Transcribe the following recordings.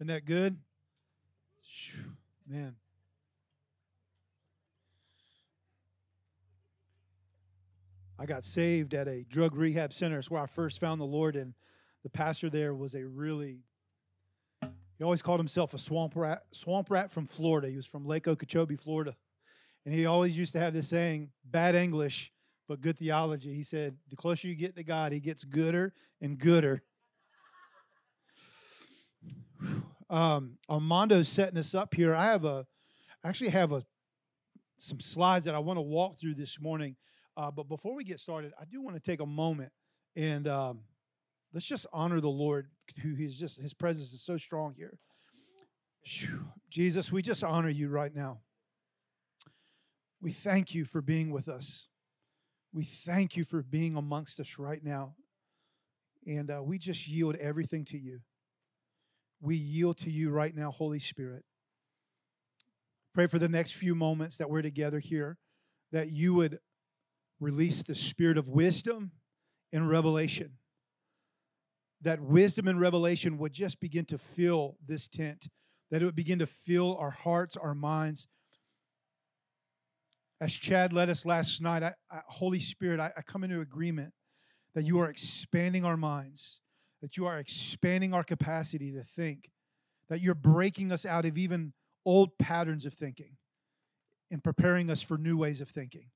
Isn't that good? Man. I got saved at a drug rehab center. It's where I first found the Lord, and the pastor there was a really he always called himself a swamp rat swamp rat from Florida. He was from Lake Okeechobee, Florida. And he always used to have this saying, bad English, but good theology. He said, the closer you get to God, he gets gooder and gooder. Um, Armando's setting us up here. I have a, I actually have a, some slides that I want to walk through this morning. Uh, but before we get started, I do want to take a moment and um, let's just honor the Lord, who He's just His presence is so strong here. Whew. Jesus, we just honor you right now. We thank you for being with us. We thank you for being amongst us right now. And uh, we just yield everything to you. We yield to you right now, Holy Spirit. Pray for the next few moments that we're together here, that you would release the spirit of wisdom and revelation. That wisdom and revelation would just begin to fill this tent, that it would begin to fill our hearts, our minds. As Chad led us last night, I, I, Holy Spirit, I, I come into agreement that you are expanding our minds, that you are expanding our capacity to think, that you're breaking us out of even old patterns of thinking and preparing us for new ways of thinking.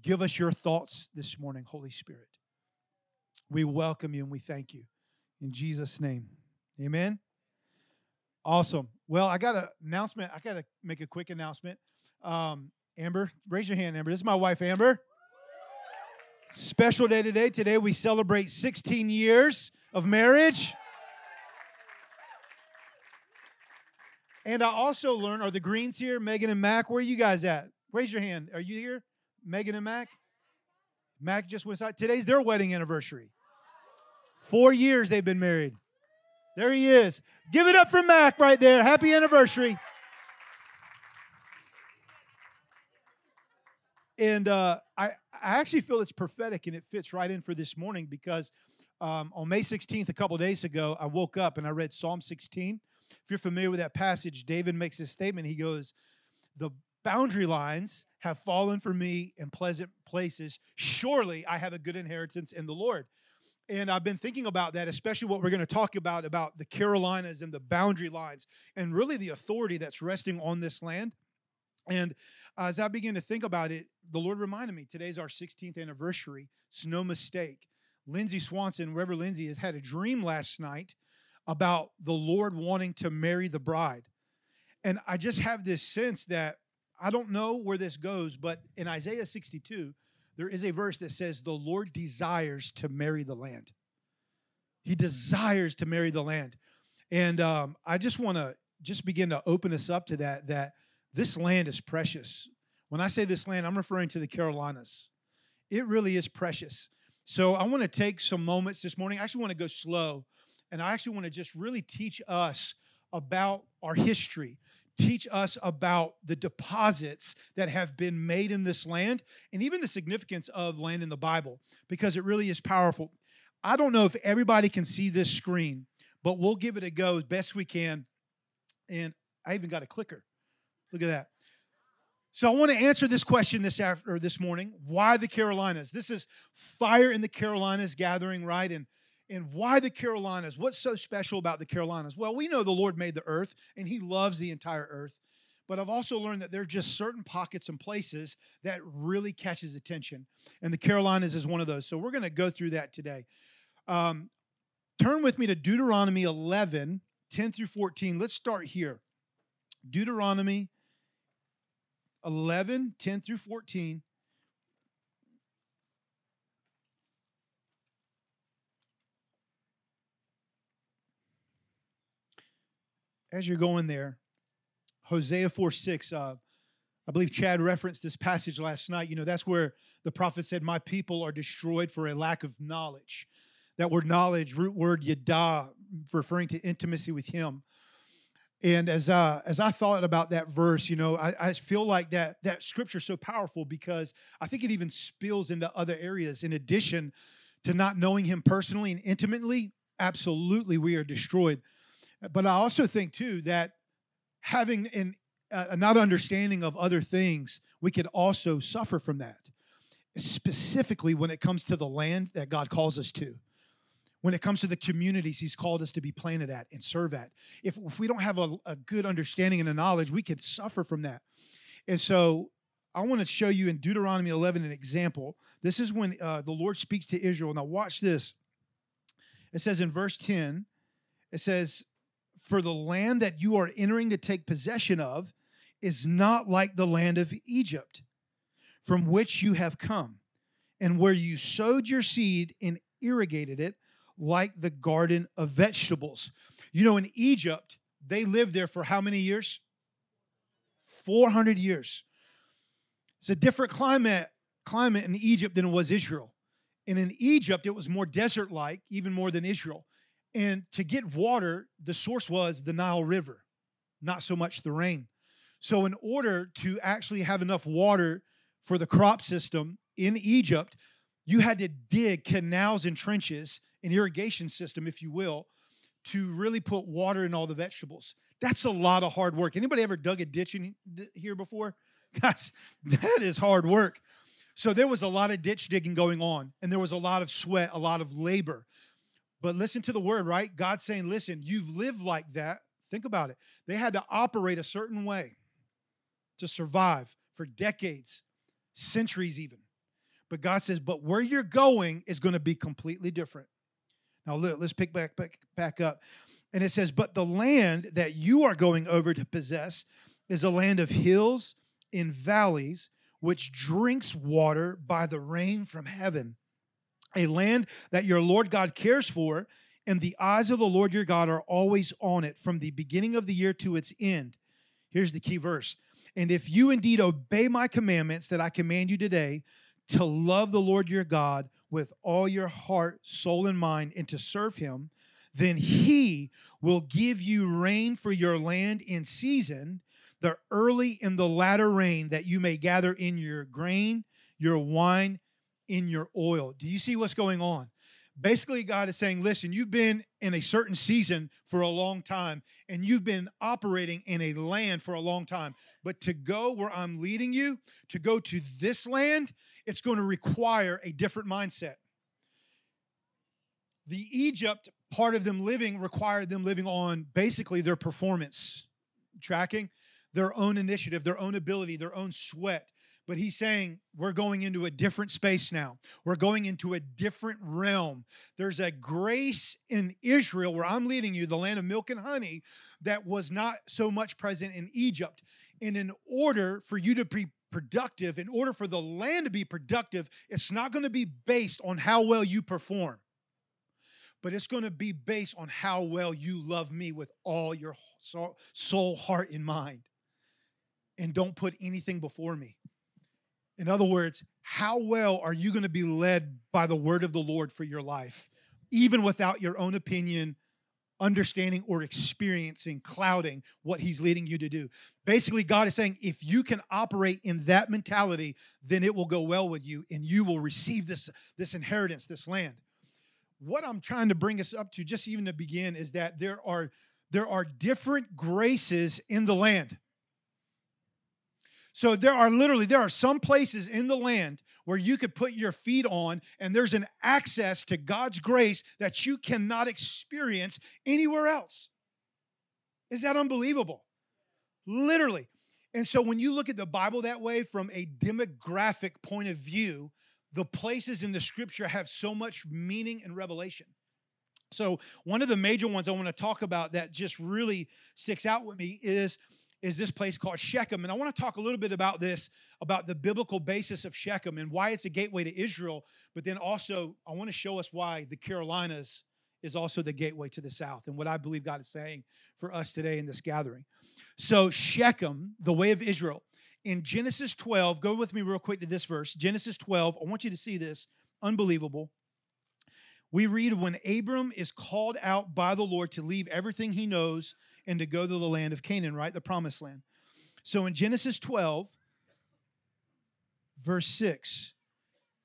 Give us your thoughts this morning, Holy Spirit. We welcome you and we thank you. In Jesus' name, amen. Awesome. Well, I got an announcement. I got to make a quick announcement. Um, Amber, raise your hand, Amber. This is my wife, Amber. Special day today. Today we celebrate 16 years of marriage. And I also learned, are the Greens here? Megan and Mac, where are you guys at? Raise your hand. Are you here? Megan and Mac? Mac just went inside. Today's their wedding anniversary. Four years they've been married. There he is. Give it up for Mac right there. Happy anniversary. And uh, I, I actually feel it's prophetic and it fits right in for this morning because um, on May 16th, a couple days ago, I woke up and I read Psalm 16. If you're familiar with that passage, David makes this statement. He goes, The boundary lines have fallen for me in pleasant places. Surely I have a good inheritance in the Lord. And I've been thinking about that, especially what we're going to talk about about the Carolinas and the boundary lines and really the authority that's resting on this land. And as I began to think about it, the Lord reminded me today's our 16th anniversary. It's no mistake. Lindsay Swanson, wherever Lindsay is, had a dream last night about the Lord wanting to marry the bride. And I just have this sense that I don't know where this goes, but in Isaiah 62, there is a verse that says, The Lord desires to marry the land. He desires to marry the land. And um, I just want to just begin to open us up to that, that this land is precious. When I say this land, I'm referring to the Carolinas. It really is precious. So I want to take some moments this morning. I actually want to go slow, and I actually want to just really teach us about our history, teach us about the deposits that have been made in this land, and even the significance of land in the Bible, because it really is powerful. I don't know if everybody can see this screen, but we'll give it a go as best we can. And I even got a clicker. Look at that. So I want to answer this question this after this morning. Why the Carolinas? This is fire in the Carolinas gathering, right? And and why the Carolinas? What's so special about the Carolinas? Well, we know the Lord made the earth and he loves the entire earth. But I've also learned that there are just certain pockets and places that really catches attention. And the Carolinas is one of those. So we're going to go through that today. Um, turn with me to Deuteronomy 11, 10 through 14. Let's start here. Deuteronomy 11, 10 through 14. As you're going there, Hosea 4 6, uh, I believe Chad referenced this passage last night. You know, that's where the prophet said, My people are destroyed for a lack of knowledge. That word knowledge, root word yada, referring to intimacy with him. And as uh, as I thought about that verse, you know, I, I feel like that that scripture is so powerful because I think it even spills into other areas. In addition to not knowing Him personally and intimately, absolutely we are destroyed. But I also think too that having an uh, not understanding of other things, we could also suffer from that. Specifically, when it comes to the land that God calls us to, when it comes to the communities He's called us to be planted at and serve at. If, if we don't have a, a good understanding and a knowledge, we could suffer from that. And so, I want to show you in Deuteronomy 11 an example. This is when uh, the Lord speaks to Israel. Now, watch this. It says in verse 10, it says, For the land that you are entering to take possession of is not like the land of Egypt, from which you have come, and where you sowed your seed and irrigated it, like the garden of vegetables. You know, in Egypt, they lived there for how many years? 400 years. It's a different climate climate in Egypt than it was Israel. And in Egypt, it was more desert like, even more than Israel. And to get water, the source was the Nile River, not so much the rain. So, in order to actually have enough water for the crop system in Egypt, you had to dig canals and trenches, an irrigation system, if you will, to really put water in all the vegetables. That's a lot of hard work. Anybody ever dug a ditch in here before? Guys, that is hard work. So there was a lot of ditch digging going on, and there was a lot of sweat, a lot of labor. But listen to the word, right? God saying, listen, you've lived like that. Think about it. They had to operate a certain way to survive for decades, centuries even. But God says, but where you're going is going to be completely different. Now, let's pick back, back, back up. And it says, but the land that you are going over to possess is a land of hills and valleys, which drinks water by the rain from heaven. A land that your Lord God cares for, and the eyes of the Lord your God are always on it from the beginning of the year to its end. Here's the key verse and if you indeed obey my commandments that I command you today, to love the Lord your God with all your heart, soul, and mind, and to serve him, then he will give you rain for your land in season, the early and the latter rain, that you may gather in your grain, your wine, in your oil. Do you see what's going on? Basically, God is saying, listen, you've been in a certain season for a long time, and you've been operating in a land for a long time. But to go where I'm leading you, to go to this land, it's going to require a different mindset. The Egypt part of them living required them living on basically their performance tracking, their own initiative, their own ability, their own sweat. But he's saying we're going into a different space now. We're going into a different realm. There's a grace in Israel where I'm leading you, the land of milk and honey, that was not so much present in Egypt. And in order for you to be productive, in order for the land to be productive, it's not going to be based on how well you perform, but it's going to be based on how well you love me with all your soul, heart, and mind. And don't put anything before me. In other words, how well are you going to be led by the word of the Lord for your life, even without your own opinion, understanding, or experiencing clouding what He's leading you to do? Basically, God is saying if you can operate in that mentality, then it will go well with you and you will receive this, this inheritance, this land. What I'm trying to bring us up to, just even to begin, is that there are there are different graces in the land. So there are literally there are some places in the land where you could put your feet on and there's an access to God's grace that you cannot experience anywhere else. Is that unbelievable? Literally. And so when you look at the Bible that way from a demographic point of view, the places in the scripture have so much meaning and revelation. So, one of the major ones I want to talk about that just really sticks out with me is is this place called Shechem. And I want to talk a little bit about this, about the biblical basis of Shechem and why it's a gateway to Israel. But then also, I want to show us why the Carolinas is also the gateway to the south and what I believe God is saying for us today in this gathering. So, Shechem, the way of Israel, in Genesis 12, go with me real quick to this verse. Genesis 12, I want you to see this. Unbelievable. We read when Abram is called out by the Lord to leave everything he knows and to go to the land of Canaan, right? The promised land. So in Genesis 12, verse 6,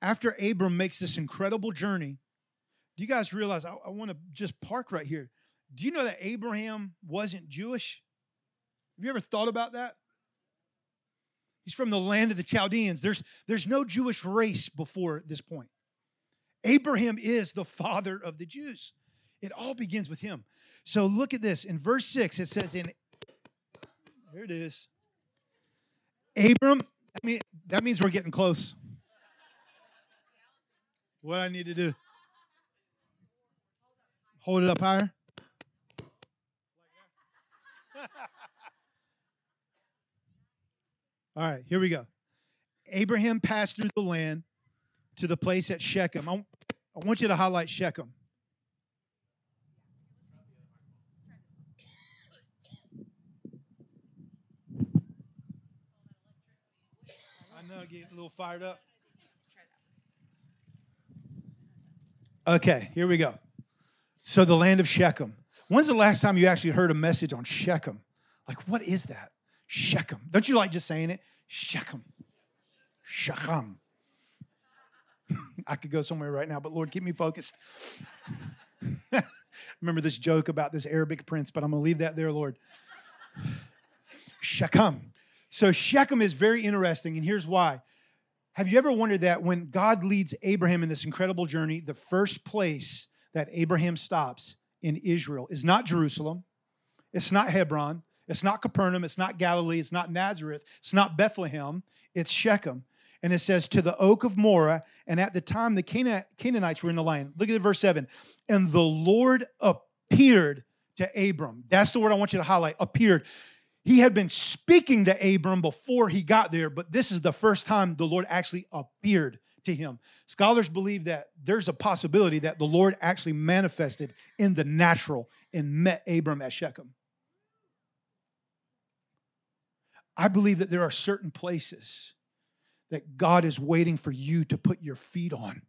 after Abram makes this incredible journey, do you guys realize? I, I want to just park right here. Do you know that Abraham wasn't Jewish? Have you ever thought about that? He's from the land of the Chaldeans. There's, there's no Jewish race before this point. Abraham is the father of the Jews. It all begins with him. So look at this. In verse 6, it says, in there it is. Abram, I mean, that means we're getting close. What I need to do? Hold it up higher. All right, here we go. Abraham passed through the land to the place at Shechem. I, I want you to highlight Shechem. I know, getting a little fired up. Okay, here we go. So, the land of Shechem. When's the last time you actually heard a message on Shechem? Like, what is that? Shechem. Don't you like just saying it? Shechem. Shechem. I could go somewhere right now, but Lord, keep me focused. Remember this joke about this Arabic prince, but I'm going to leave that there, Lord. Shechem. So Shechem is very interesting, and here's why. Have you ever wondered that when God leads Abraham in this incredible journey, the first place that Abraham stops in Israel is not Jerusalem, it's not Hebron, it's not Capernaum, it's not Galilee, it's not Nazareth, it's not Bethlehem, it's Shechem. And it says, to the oak of Moreh, and at the time the Canaanites were in the land. Look at verse 7. And the Lord appeared to Abram. That's the word I want you to highlight appeared. He had been speaking to Abram before he got there, but this is the first time the Lord actually appeared to him. Scholars believe that there's a possibility that the Lord actually manifested in the natural and met Abram at Shechem. I believe that there are certain places that God is waiting for you to put your feet on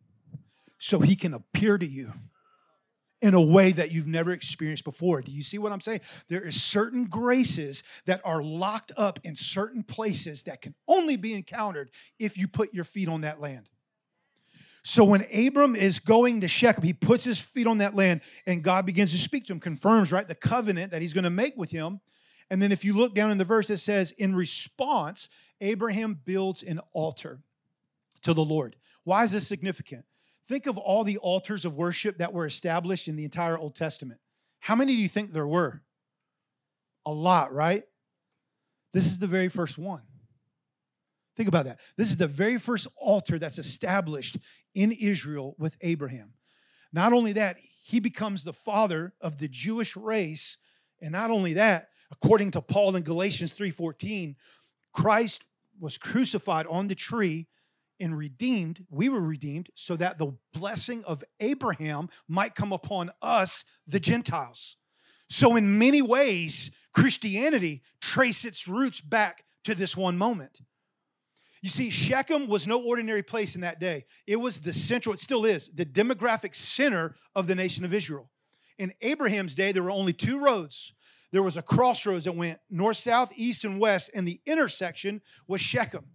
so he can appear to you in a way that you've never experienced before. Do you see what I'm saying? There is certain graces that are locked up in certain places that can only be encountered if you put your feet on that land. So when Abram is going to Shechem, he puts his feet on that land and God begins to speak to him, confirms, right, the covenant that he's going to make with him. And then if you look down in the verse, it says, in response, Abraham builds an altar to the Lord. Why is this significant? Think of all the altars of worship that were established in the entire Old Testament. How many do you think there were? A lot, right? This is the very first one. Think about that. This is the very first altar that's established in Israel with Abraham. Not only that, he becomes the father of the Jewish race, and not only that, according to Paul in Galatians 3:14, Christ was crucified on the tree and redeemed, we were redeemed so that the blessing of Abraham might come upon us, the Gentiles. So, in many ways, Christianity traces its roots back to this one moment. You see, Shechem was no ordinary place in that day. It was the central, it still is, the demographic center of the nation of Israel. In Abraham's day, there were only two roads there was a crossroads that went north, south, east, and west, and the intersection was Shechem.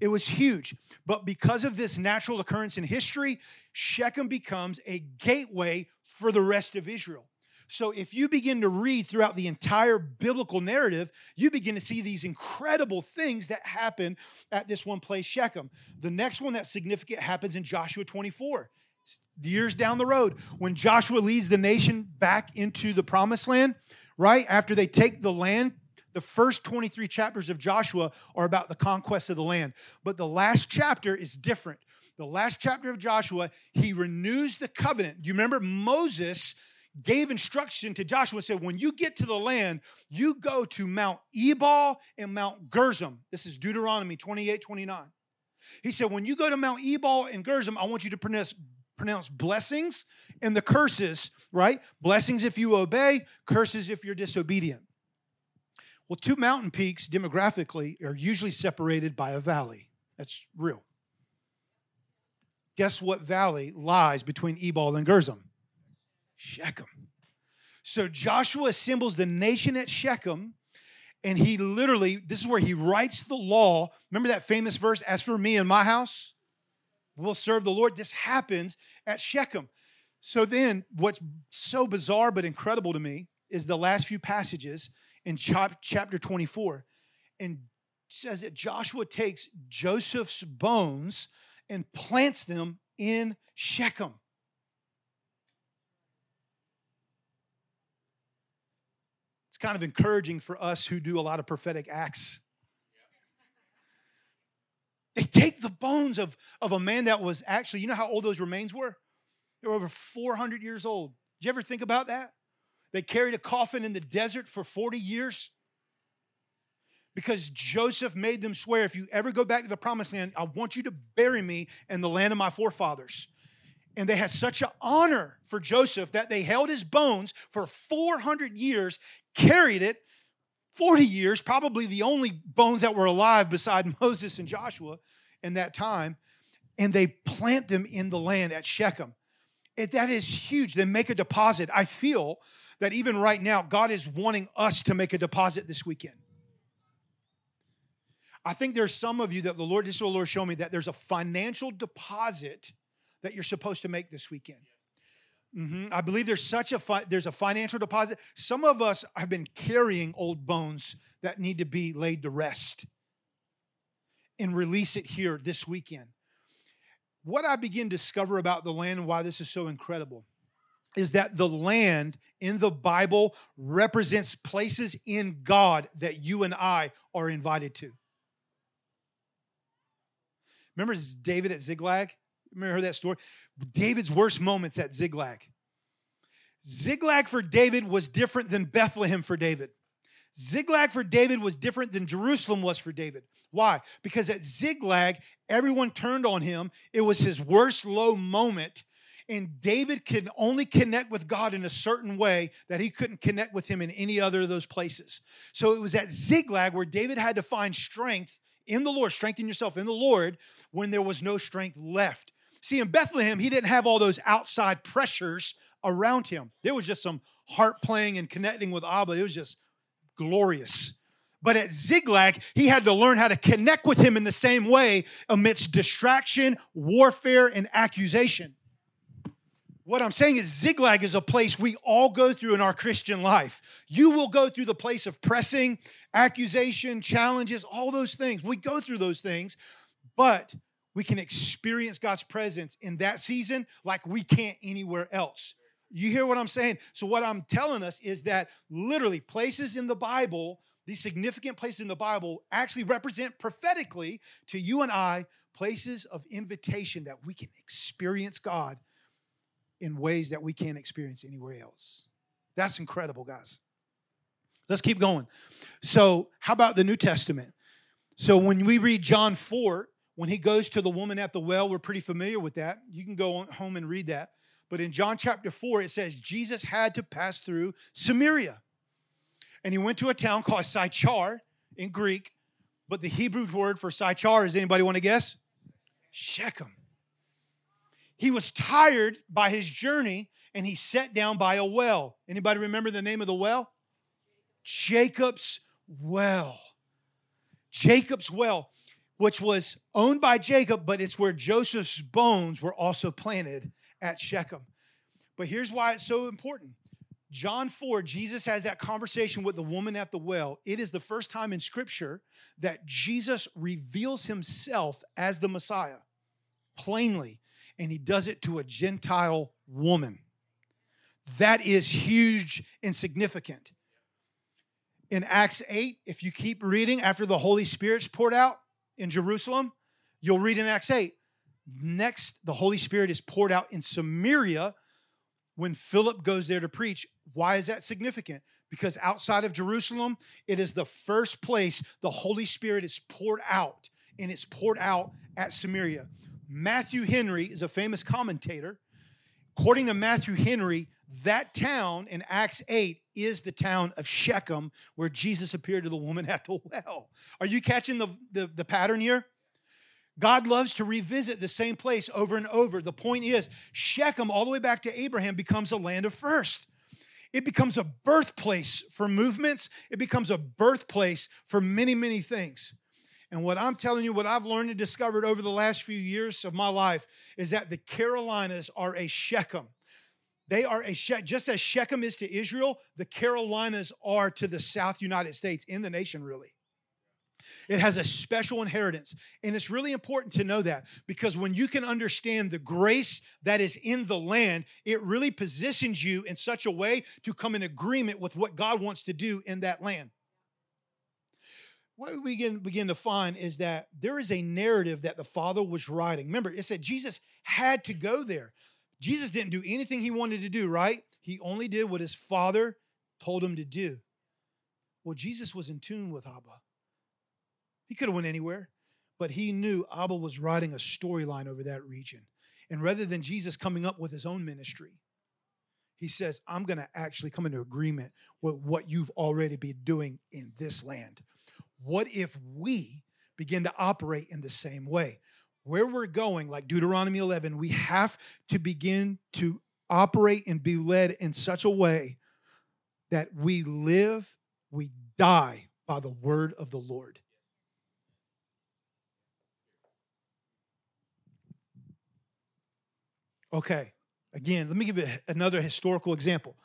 It was huge. But because of this natural occurrence in history, Shechem becomes a gateway for the rest of Israel. So if you begin to read throughout the entire biblical narrative, you begin to see these incredible things that happen at this one place, Shechem. The next one that's significant happens in Joshua 24. Years down the road, when Joshua leads the nation back into the promised land, right? After they take the land, the first 23 chapters of Joshua are about the conquest of the land. But the last chapter is different. The last chapter of Joshua, he renews the covenant. You remember Moses gave instruction to Joshua said, When you get to the land, you go to Mount Ebal and Mount Gerizim. This is Deuteronomy 28 29. He said, When you go to Mount Ebal and Gerizim, I want you to pronounce pronounce blessings and the curses, right? Blessings if you obey, curses if you're disobedient. Well, two mountain peaks demographically are usually separated by a valley. That's real. Guess what valley lies between Ebal and Gerizim? Shechem. So Joshua assembles the nation at Shechem, and he literally, this is where he writes the law. Remember that famous verse, as for me and my house? We will serve the Lord. This happens at Shechem. So then, what's so bizarre but incredible to me is the last few passages in chapter 24. And says that Joshua takes Joseph's bones and plants them in Shechem. It's kind of encouraging for us who do a lot of prophetic acts. They take the bones of, of a man that was actually, you know how old those remains were? They were over 400 years old. Did you ever think about that? They carried a coffin in the desert for 40 years because Joseph made them swear if you ever go back to the promised land, I want you to bury me in the land of my forefathers. And they had such an honor for Joseph that they held his bones for 400 years, carried it 40 years, probably the only bones that were alive beside Moses and Joshua in that time, and they plant them in the land at Shechem. It, that is huge. They make a deposit. I feel that even right now, God is wanting us to make a deposit this weekend. I think there's some of you that the Lord, this the Lord showed me, that there's a financial deposit that you're supposed to make this weekend. Mm-hmm. I believe there's such a fi- there's a financial deposit. Some of us have been carrying old bones that need to be laid to rest and release it here this weekend. What I begin to discover about the land and why this is so incredible is that the land in the Bible represents places in God that you and I are invited to. Remember David at Ziklag? Remember that story? David's worst moments at Ziklag. Ziklag for David was different than Bethlehem for David. Ziklag for David was different than Jerusalem was for David. Why? Because at Ziklag, everyone turned on him. It was his worst low moment. And David could only connect with God in a certain way that he couldn't connect with him in any other of those places. So it was at Ziklag where David had to find strength in the Lord, strengthen yourself in the Lord when there was no strength left. See, in Bethlehem, he didn't have all those outside pressures around him. There was just some heart playing and connecting with Abba. It was just glorious. But at Ziklag, he had to learn how to connect with him in the same way amidst distraction, warfare, and accusation. What I'm saying is, Ziklag is a place we all go through in our Christian life. You will go through the place of pressing, accusation, challenges, all those things. We go through those things, but we can experience God's presence in that season like we can't anywhere else. You hear what I'm saying? So, what I'm telling us is that literally places in the Bible, these significant places in the Bible, actually represent prophetically to you and I places of invitation that we can experience God in ways that we can't experience anywhere else. That's incredible, guys. Let's keep going. So, how about the New Testament? So, when we read John 4, when he goes to the woman at the well, we're pretty familiar with that. You can go home and read that. But in John chapter 4, it says Jesus had to pass through Samaria. And he went to a town called Sychar in Greek. But the Hebrew word for Sychar is anybody want to guess? Shechem. He was tired by his journey and he sat down by a well. Anybody remember the name of the well? Jacob's well. Jacob's well, which was owned by Jacob, but it's where Joseph's bones were also planted at Shechem. But here's why it's so important. John 4, Jesus has that conversation with the woman at the well. It is the first time in scripture that Jesus reveals himself as the Messiah plainly and he does it to a Gentile woman. That is huge and significant. In Acts 8, if you keep reading after the Holy Spirit's poured out in Jerusalem, you'll read in Acts 8. Next, the Holy Spirit is poured out in Samaria when Philip goes there to preach. Why is that significant? Because outside of Jerusalem, it is the first place the Holy Spirit is poured out, and it's poured out at Samaria. Matthew Henry is a famous commentator. According to Matthew Henry, that town in Acts 8 is the town of Shechem where Jesus appeared to the woman at the well. Are you catching the, the, the, pattern here? God loves to revisit the same place over and over. The point is, Shechem, all the way back to Abraham, becomes a land of first. It becomes a birthplace for movements, it becomes a birthplace for many, many things. And what I'm telling you, what I've learned and discovered over the last few years of my life is that the Carolinas are a Shechem. They are a just as Shechem is to Israel, the Carolinas are to the South United States in the nation, really. It has a special inheritance. And it's really important to know that because when you can understand the grace that is in the land, it really positions you in such a way to come in agreement with what God wants to do in that land. What we begin, begin to find is that there is a narrative that the Father was writing. Remember, it said Jesus had to go there. Jesus didn't do anything he wanted to do, right? He only did what his Father told him to do. Well, Jesus was in tune with Abba. He could have went anywhere, but he knew Abba was writing a storyline over that region. And rather than Jesus coming up with his own ministry, he says, I'm going to actually come into agreement with what you've already been doing in this land. What if we begin to operate in the same way? Where we're going, like Deuteronomy 11, we have to begin to operate and be led in such a way that we live, we die by the word of the Lord. Okay, again, let me give you another historical example.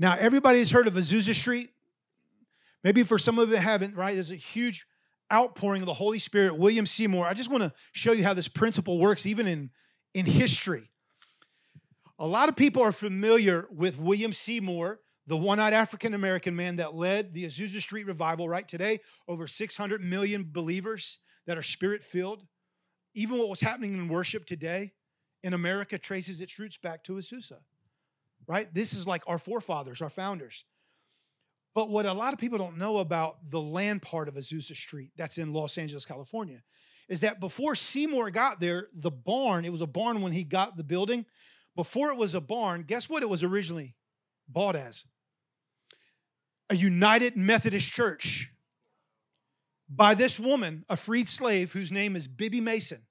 Now, everybody's heard of Azusa Street. Maybe for some of you haven't, right? There's a huge outpouring of the Holy Spirit. William Seymour. I just want to show you how this principle works, even in, in history. A lot of people are familiar with William Seymour, the one eyed African American man that led the Azusa Street revival, right? Today, over 600 million believers that are spirit filled. Even what was happening in worship today, in America traces its roots back to Azusa, right? This is like our forefathers, our founders. But what a lot of people don't know about the land part of Azusa Street that's in Los Angeles, California, is that before Seymour got there, the barn, it was a barn when he got the building. Before it was a barn, guess what it was originally bought as? A United Methodist Church by this woman, a freed slave whose name is Biddy Mason.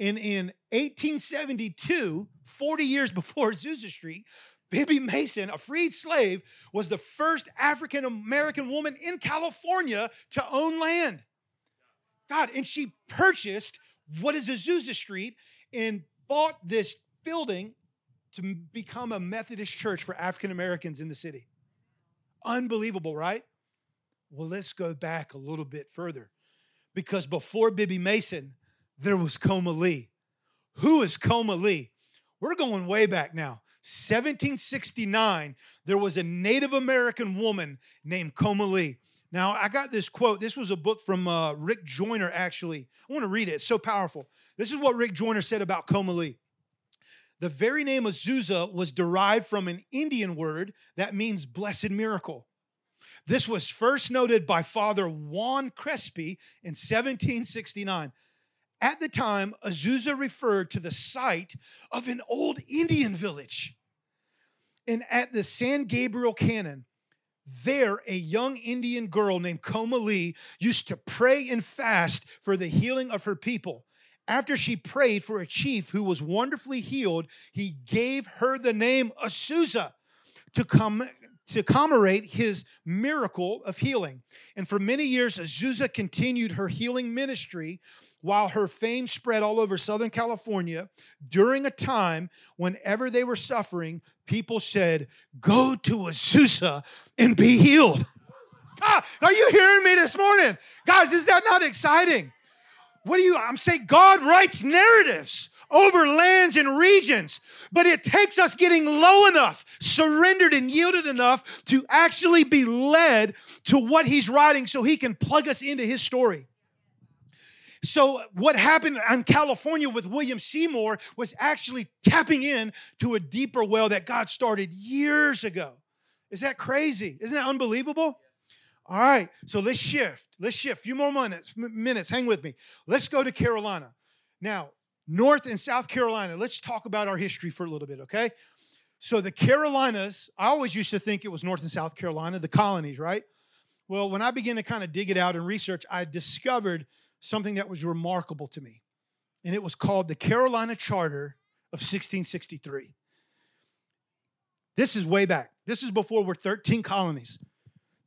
And in 1872, 40 years before Azusa Street, Biddy Mason, a freed slave, was the first African American woman in California to own land. God, and she purchased what is Azusa Street and bought this building to become a Methodist church for African Americans in the city. Unbelievable, right? Well, let's go back a little bit further. Because before Biddy Mason, there was Koma Lee. Who is Koma Lee? We're going way back now. 1769, there was a Native American woman named Koma Lee. Now, I got this quote. This was a book from uh, Rick Joyner, actually. I want to read it. It's so powerful. This is what Rick Joyner said about Koma Lee. The very name Azusa was derived from an Indian word that means blessed miracle. This was first noted by Father Juan Crespi in 1769. At the time, Azusa referred to the site of an old Indian village. And at the San Gabriel Canyon, there, a young Indian girl named Koma Lee used to pray and fast for the healing of her people. After she prayed for a chief who was wonderfully healed, he gave her the name Azusa to come to commemorate his miracle of healing. And for many years, Azusa continued her healing ministry while her fame spread all over Southern California during a time whenever they were suffering, people said, Go to Azusa and be healed. Ah, are you hearing me this morning? Guys, is that not exciting? What do you, I'm saying God writes narratives over lands and regions, but it takes us getting low enough, surrendered and yielded enough to actually be led to what He's writing so He can plug us into His story. So, what happened in California with William Seymour was actually tapping in to a deeper well that God started years ago. Is that crazy? Isn't that unbelievable? All right, so let's shift. Let's shift. A few more minutes. Minutes. Hang with me. Let's go to Carolina. Now, North and South Carolina. Let's talk about our history for a little bit, okay? So the Carolinas, I always used to think it was North and South Carolina, the colonies, right? Well, when I began to kind of dig it out and research, I discovered something that was remarkable to me. And it was called the Carolina Charter of 1663. This is way back. This is before we're 13 colonies.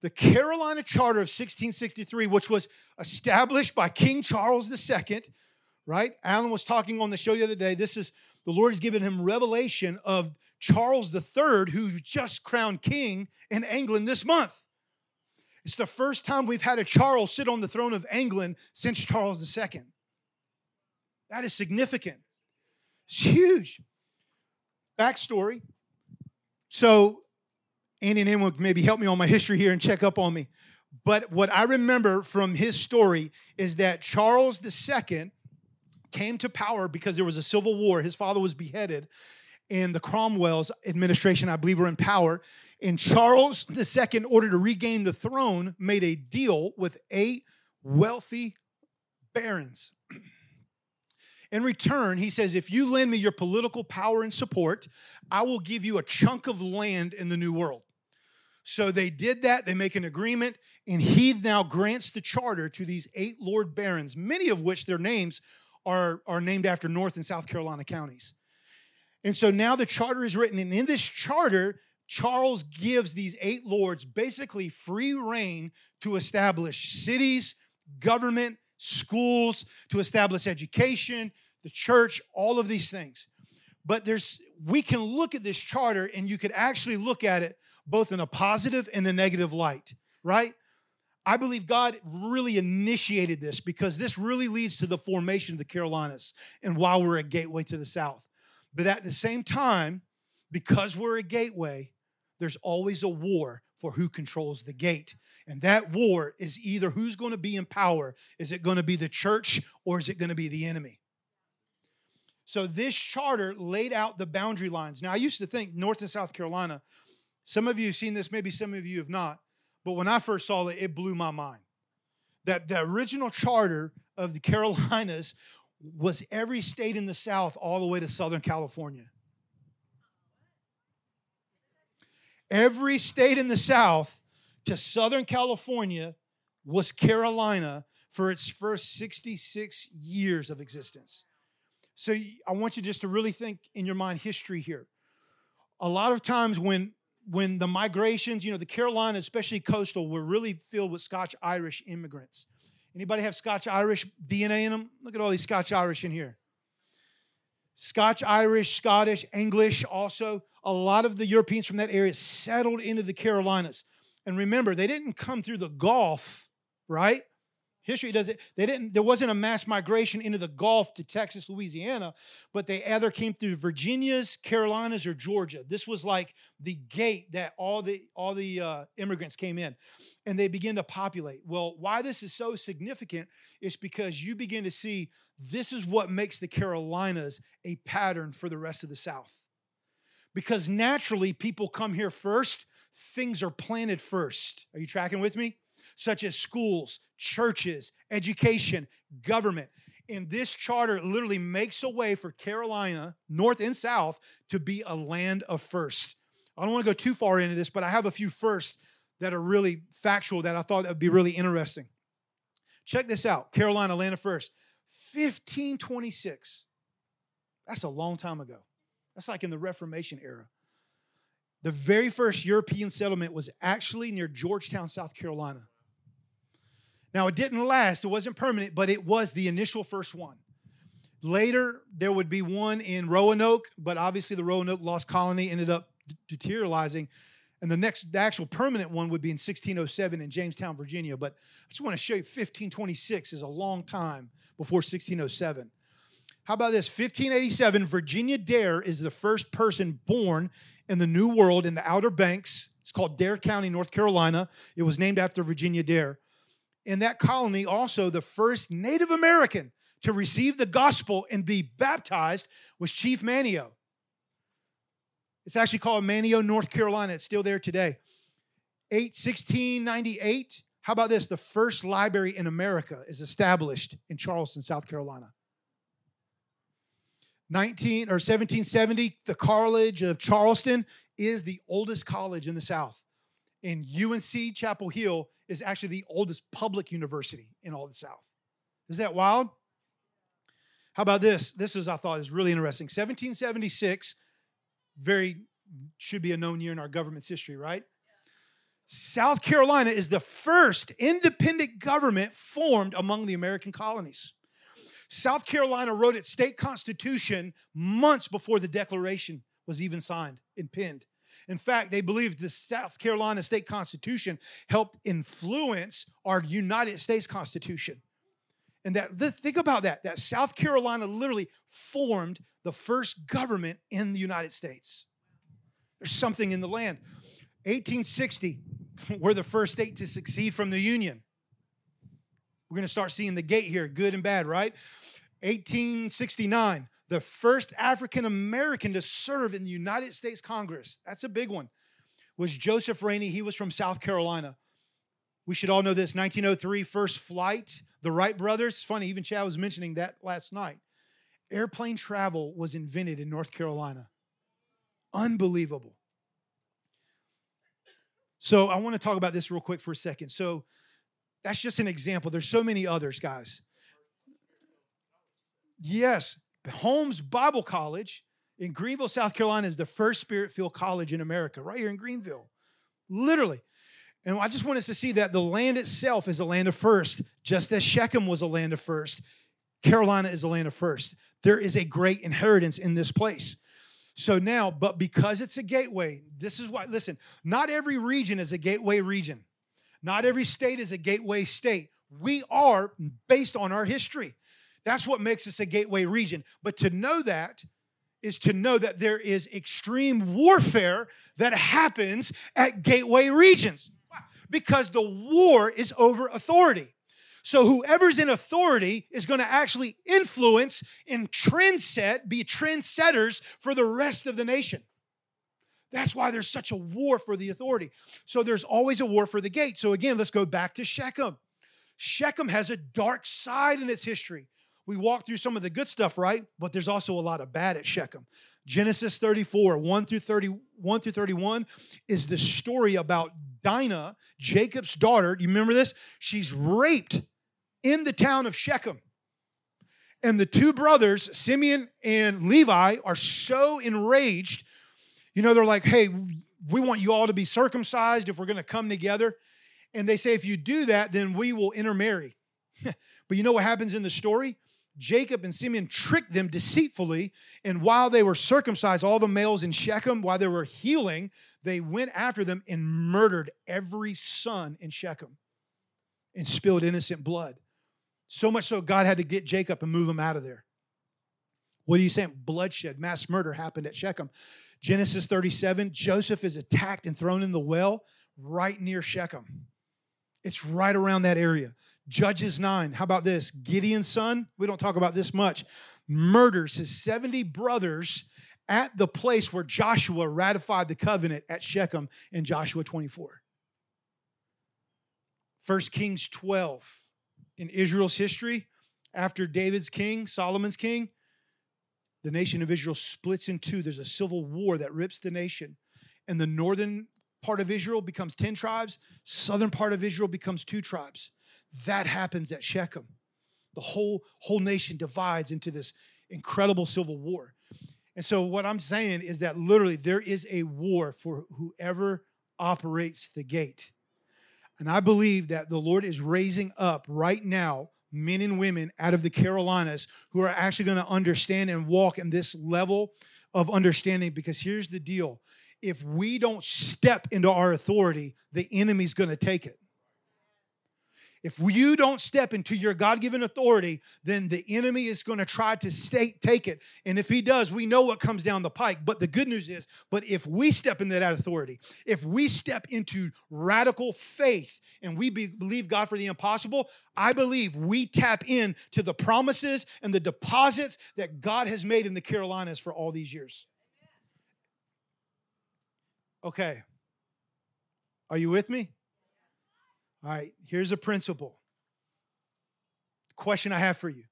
The Carolina Charter of 1663, which was established by King Charles II, right? Alan was talking on the show the other day. This is the Lord has given him revelation of Charles III, who just crowned king in England this month. It's the first time we've had a Charles sit on the throne of England since Charles II. That is significant. It's huge. Backstory. So, Andy and anyone maybe help me on my history here and check up on me. But what I remember from his story is that Charles II came to power because there was a civil war. His father was beheaded, and the Cromwell's administration, I believe, were in power. And Charles II, in order to regain the throne, made a deal with eight wealthy barons. In return, he says, if you lend me your political power and support, I will give you a chunk of land in the New World. So they did that. They make an agreement, and he now grants the charter to these eight Lord Barons, many of which their names are, are named after North and South Carolina counties. And so now the charter is written, and in this charter, Charles gives these eight lords basically free rein to establish cities, government, schools, to establish education, the church, all of these things. But there's we can look at this charter and you could actually look at it both in a positive and a negative light, right? I believe God really initiated this because this really leads to the formation of the Carolinas and while we're a gateway to the South. But at the same time, because we're a gateway, there's always a war for who controls the gate. And that war is either who's going to be in power. Is it going to be the church or is it going to be the enemy? So this charter laid out the boundary lines. Now, I used to think North and South Carolina, some of you have seen this, maybe some of you have not, but when I first saw it, it blew my mind. That the original charter of the Carolinas was every state in the South all the way to Southern California. Every state in the South to Southern California was Carolina for its first 66 years of existence. So I want you just to really think in your mind history here. A lot of times when when the migrations, you know, the Carolinas, especially coastal, were really filled with Scotch Irish immigrants. Anybody have Scotch Irish DNA in them? Look at all these Scotch Irish in here. Scotch Irish, Scottish, English also. A lot of the Europeans from that area settled into the Carolinas. And remember, they didn't come through the Gulf, right? History does it. They didn't. There wasn't a mass migration into the Gulf to Texas, Louisiana, but they either came through Virginia's, Carolinas, or Georgia. This was like the gate that all the all the uh, immigrants came in, and they begin to populate. Well, why this is so significant is because you begin to see this is what makes the Carolinas a pattern for the rest of the South, because naturally people come here first. Things are planted first. Are you tracking with me? such as schools, churches, education, government. And this charter literally makes a way for Carolina, North and South, to be a land of first. I don't want to go too far into this, but I have a few firsts that are really factual that I thought would be really interesting. Check this out Carolina, land of first. 1526. That's a long time ago. That's like in the Reformation era. The very first European settlement was actually near Georgetown, South Carolina. Now, it didn't last, it wasn't permanent, but it was the initial first one. Later, there would be one in Roanoke, but obviously the Roanoke lost colony ended up deteriorating. And the next, the actual permanent one would be in 1607 in Jamestown, Virginia. But I just want to show you 1526 is a long time before 1607. How about this? 1587, Virginia Dare is the first person born in the New World in the Outer Banks. It's called Dare County, North Carolina. It was named after Virginia Dare in that colony also the first Native American to receive the gospel and be baptized was Chief Manteo. It's actually called Manteo, North Carolina. It's still there today. 8, 1698. How about this? The first library in America is established in Charleston, South Carolina. 19 or 1770, the College of Charleston is the oldest college in the South. And UNC Chapel Hill is actually the oldest public university in all the South. Is that wild? How about this? This is, I thought, is really interesting. 1776, very should be a known year in our government's history, right? South Carolina is the first independent government formed among the American colonies. South Carolina wrote its state constitution months before the Declaration was even signed and penned. In fact, they believed the South Carolina state constitution helped influence our United States Constitution. And that think about that that South Carolina literally formed the first government in the United States. There's something in the land. 1860, we're the first state to succeed from the Union. We're going to start seeing the gate here, good and bad, right? 1869, the first African American to serve in the United States Congress. That's a big one. Was Joseph Rainey. He was from South Carolina. We should all know this 1903, first flight. The Wright brothers, funny, even Chad was mentioning that last night. Airplane travel was invented in North Carolina. Unbelievable. So I want to talk about this real quick for a second. So that's just an example. There's so many others, guys. Yes, Holmes Bible College in Greenville, South Carolina is the first spirit filled college in America, right here in Greenville. Literally. And I just want us to see that the land itself is a land of first, just as Shechem was a land of first. Carolina is a land of first. There is a great inheritance in this place. So now, but because it's a gateway, this is why, listen, not every region is a gateway region. Not every state is a gateway state. We are based on our history. That's what makes us a gateway region. But to know that is to know that there is extreme warfare that happens at gateway regions because the war is over authority. So whoever's in authority is going to actually influence and trend set, be trendsetters for the rest of the nation. That's why there's such a war for the authority. So there's always a war for the gate. So again, let's go back to Shechem. Shechem has a dark side in its history. We walk through some of the good stuff, right? But there's also a lot of bad at Shechem. Genesis 34, 1 through 31 through 31 is the story about Dinah, Jacob's daughter. Do you remember this? She's raped in the town of Shechem. And the two brothers, Simeon and Levi, are so enraged. You know, they're like, hey, we want you all to be circumcised if we're going to come together. And they say, if you do that, then we will intermarry. but you know what happens in the story? Jacob and Simeon tricked them deceitfully. And while they were circumcised, all the males in Shechem, while they were healing, they went after them and murdered every son in Shechem and spilled innocent blood. So much so, God had to get Jacob and move him out of there. What are you saying? Bloodshed, mass murder happened at Shechem. Genesis 37, Joseph is attacked and thrown in the well right near Shechem. It's right around that area. Judges 9. How about this? Gideon's son, we don't talk about this much, murders his 70 brothers at the place where Joshua ratified the covenant at Shechem in Joshua 24. 1 Kings 12. In Israel's history, after David's king, Solomon's king, the nation of Israel splits in two. There's a civil war that rips the nation. And the northern part of Israel becomes 10 tribes, southern part of Israel becomes two tribes. That happens at Shechem. The whole, whole nation divides into this incredible civil war. And so, what I'm saying is that literally there is a war for whoever operates the gate. And I believe that the Lord is raising up right now men and women out of the Carolinas who are actually going to understand and walk in this level of understanding. Because here's the deal if we don't step into our authority, the enemy's going to take it. If you don't step into your God given authority, then the enemy is going to try to stay, take it. And if he does, we know what comes down the pike. But the good news is, but if we step into that authority, if we step into radical faith and we be, believe God for the impossible, I believe we tap in to the promises and the deposits that God has made in the Carolinas for all these years. Okay. Are you with me? All right, here's a principle. Question I have for you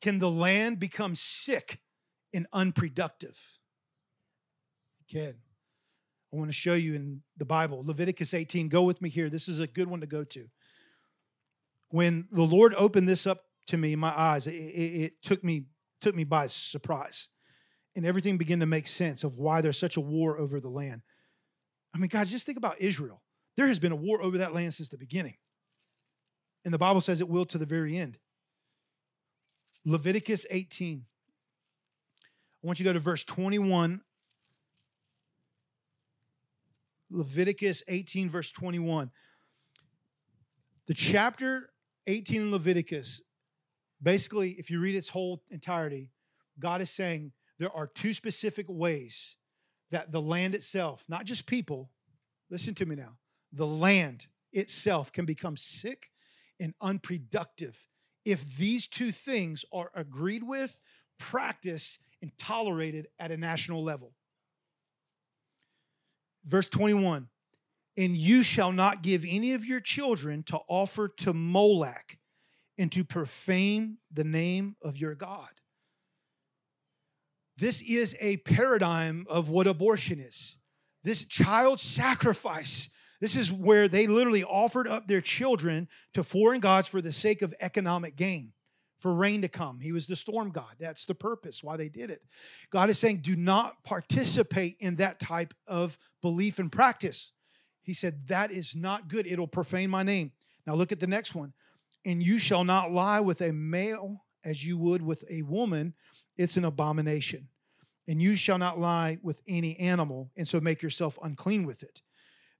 Can the land become sick and unproductive? Can. I want to show you in the Bible, Leviticus 18. Go with me here. This is a good one to go to. When the Lord opened this up to me, my eyes, it, it, it took me took me by surprise, and everything began to make sense of why there's such a war over the land. I mean, guys, just think about Israel. There has been a war over that land since the beginning. And the Bible says it will to the very end. Leviticus 18. I want you to go to verse 21. Leviticus 18, verse 21. The chapter 18 in Leviticus, basically, if you read its whole entirety, God is saying there are two specific ways that the land itself, not just people, listen to me now, the land itself can become sick and unproductive if these two things are agreed with, practiced, and tolerated at a national level. Verse 21 And you shall not give any of your children to offer to Molech and to profane the name of your God. This is a paradigm of what abortion is. This child sacrifice. This is where they literally offered up their children to foreign gods for the sake of economic gain, for rain to come. He was the storm god. That's the purpose why they did it. God is saying, do not participate in that type of belief and practice. He said, that is not good. It'll profane my name. Now look at the next one. And you shall not lie with a male as you would with a woman, it's an abomination. And you shall not lie with any animal, and so make yourself unclean with it.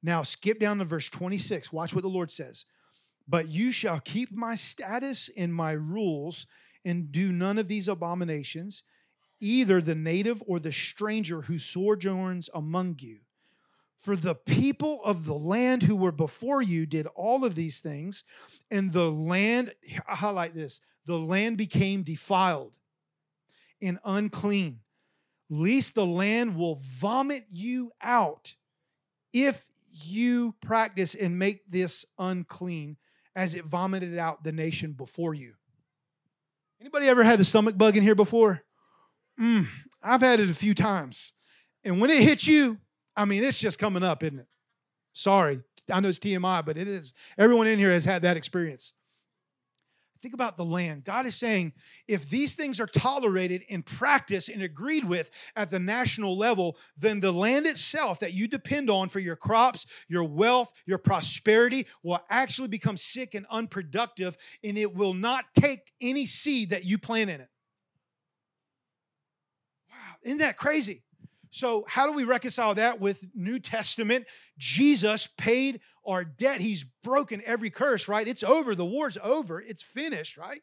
Now, skip down to verse 26. Watch what the Lord says. But you shall keep my status and my rules, and do none of these abominations, either the native or the stranger who sojourns among you. For the people of the land who were before you did all of these things, and the land, I highlight this, the land became defiled and unclean, least the land will vomit you out if you practice and make this unclean as it vomited out the nation before you. Anybody ever had the stomach bug in here before? Mm, I've had it a few times. And when it hits you, I mean, it's just coming up, isn't it? Sorry, I know it's TMI, but it is. Everyone in here has had that experience. Think about the land. God is saying if these things are tolerated in practice and agreed with at the national level, then the land itself that you depend on for your crops, your wealth, your prosperity will actually become sick and unproductive, and it will not take any seed that you plant in it. Wow, isn't that crazy? So, how do we reconcile that with New Testament? Jesus paid our debt. He's broken every curse, right? It's over. The war's over. It's finished, right?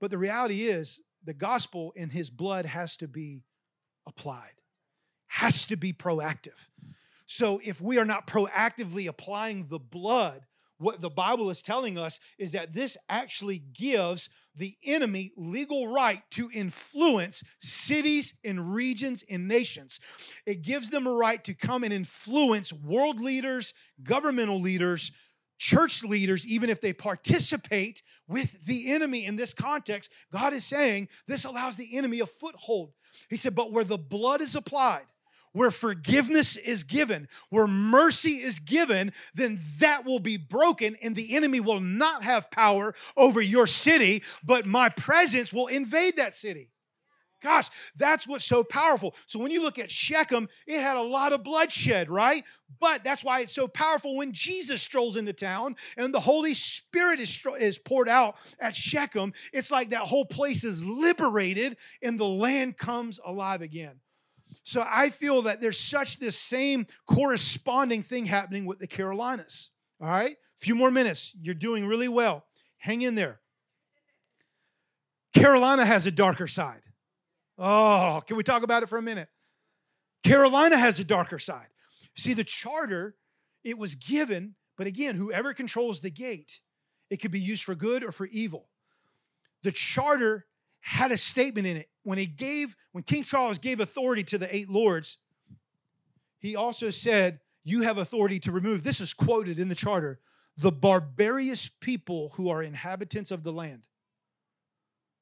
But the reality is, the gospel in his blood has to be applied, has to be proactive. So, if we are not proactively applying the blood, what the Bible is telling us is that this actually gives the enemy legal right to influence cities and regions and nations. It gives them a right to come and influence world leaders, governmental leaders, church leaders, even if they participate with the enemy in this context. God is saying this allows the enemy a foothold. He said, but where the blood is applied, where forgiveness is given, where mercy is given, then that will be broken and the enemy will not have power over your city, but my presence will invade that city. Gosh, that's what's so powerful. So when you look at Shechem, it had a lot of bloodshed, right? But that's why it's so powerful when Jesus strolls into town and the Holy Spirit is, is poured out at Shechem. It's like that whole place is liberated and the land comes alive again. So I feel that there's such this same corresponding thing happening with the Carolinas. All right? A few more minutes. You're doing really well. Hang in there. Carolina has a darker side. Oh, can we talk about it for a minute? Carolina has a darker side. See, the charter, it was given, but again, whoever controls the gate, it could be used for good or for evil. The charter had a statement in it. When he gave, when King Charles gave authority to the eight lords, he also said, You have authority to remove. This is quoted in the charter the barbarous people who are inhabitants of the land.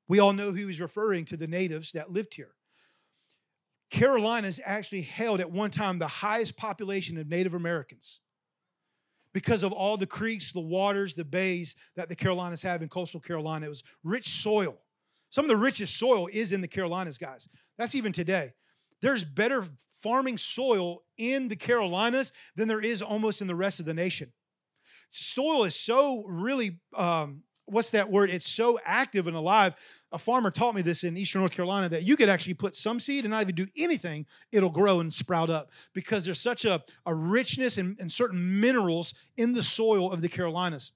We all know who he's referring to the natives that lived here. Carolinas actually held at one time the highest population of Native Americans because of all the creeks, the waters, the bays that the Carolinas have in coastal Carolina. It was rich soil. Some of the richest soil is in the Carolinas, guys. That's even today. There's better farming soil in the Carolinas than there is almost in the rest of the nation. Soil is so really, um, what's that word? It's so active and alive. a farmer taught me this in eastern North Carolina that you could actually put some seed and not even do anything, it'll grow and sprout up because there's such a, a richness and, and certain minerals in the soil of the Carolinas.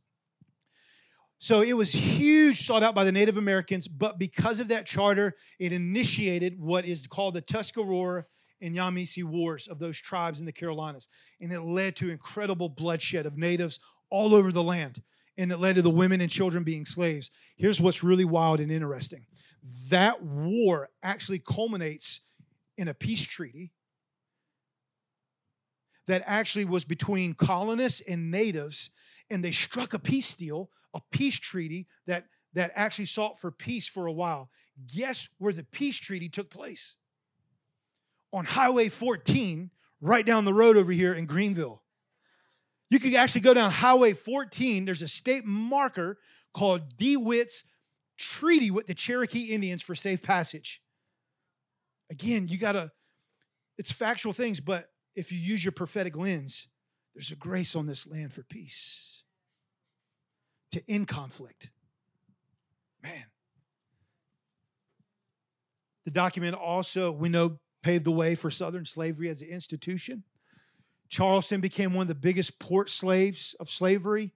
So it was huge, sought out by the Native Americans, but because of that charter, it initiated what is called the Tuscarora and Yamasee Wars of those tribes in the Carolinas. And it led to incredible bloodshed of natives all over the land. And it led to the women and children being slaves. Here's what's really wild and interesting that war actually culminates in a peace treaty that actually was between colonists and natives. And they struck a peace deal, a peace treaty that, that actually sought for peace for a while. Guess where the peace treaty took place? on Highway 14 right down the road over here in Greenville. You could actually go down Highway 14. There's a state marker called DeWitt's Treaty with the Cherokee Indians for safe passage. Again, you got to, it's factual things, but if you use your prophetic lens, there's a grace on this land for peace, to end conflict. Man. The document also, we know, paved the way for Southern slavery as an institution. Charleston became one of the biggest port slaves of slavery,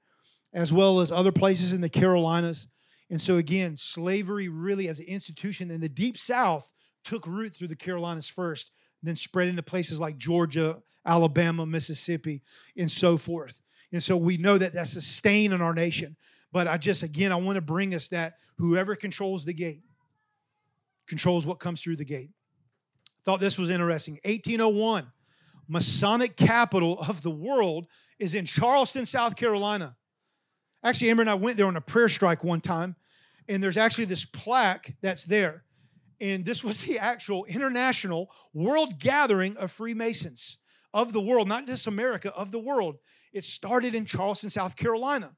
as well as other places in the Carolinas. And so, again, slavery really as an institution in the deep South took root through the Carolinas first, then spread into places like Georgia, Alabama, Mississippi, and so forth. And so we know that that's a stain in our nation. But I just, again, I want to bring us that whoever controls the gate controls what comes through the gate. Thought this was interesting. 1801, Masonic capital of the world is in Charleston, South Carolina. Actually, Amber and I went there on a prayer strike one time, and there's actually this plaque that's there. And this was the actual international world gathering of Freemasons of the world, not just America, of the world. It started in Charleston, South Carolina.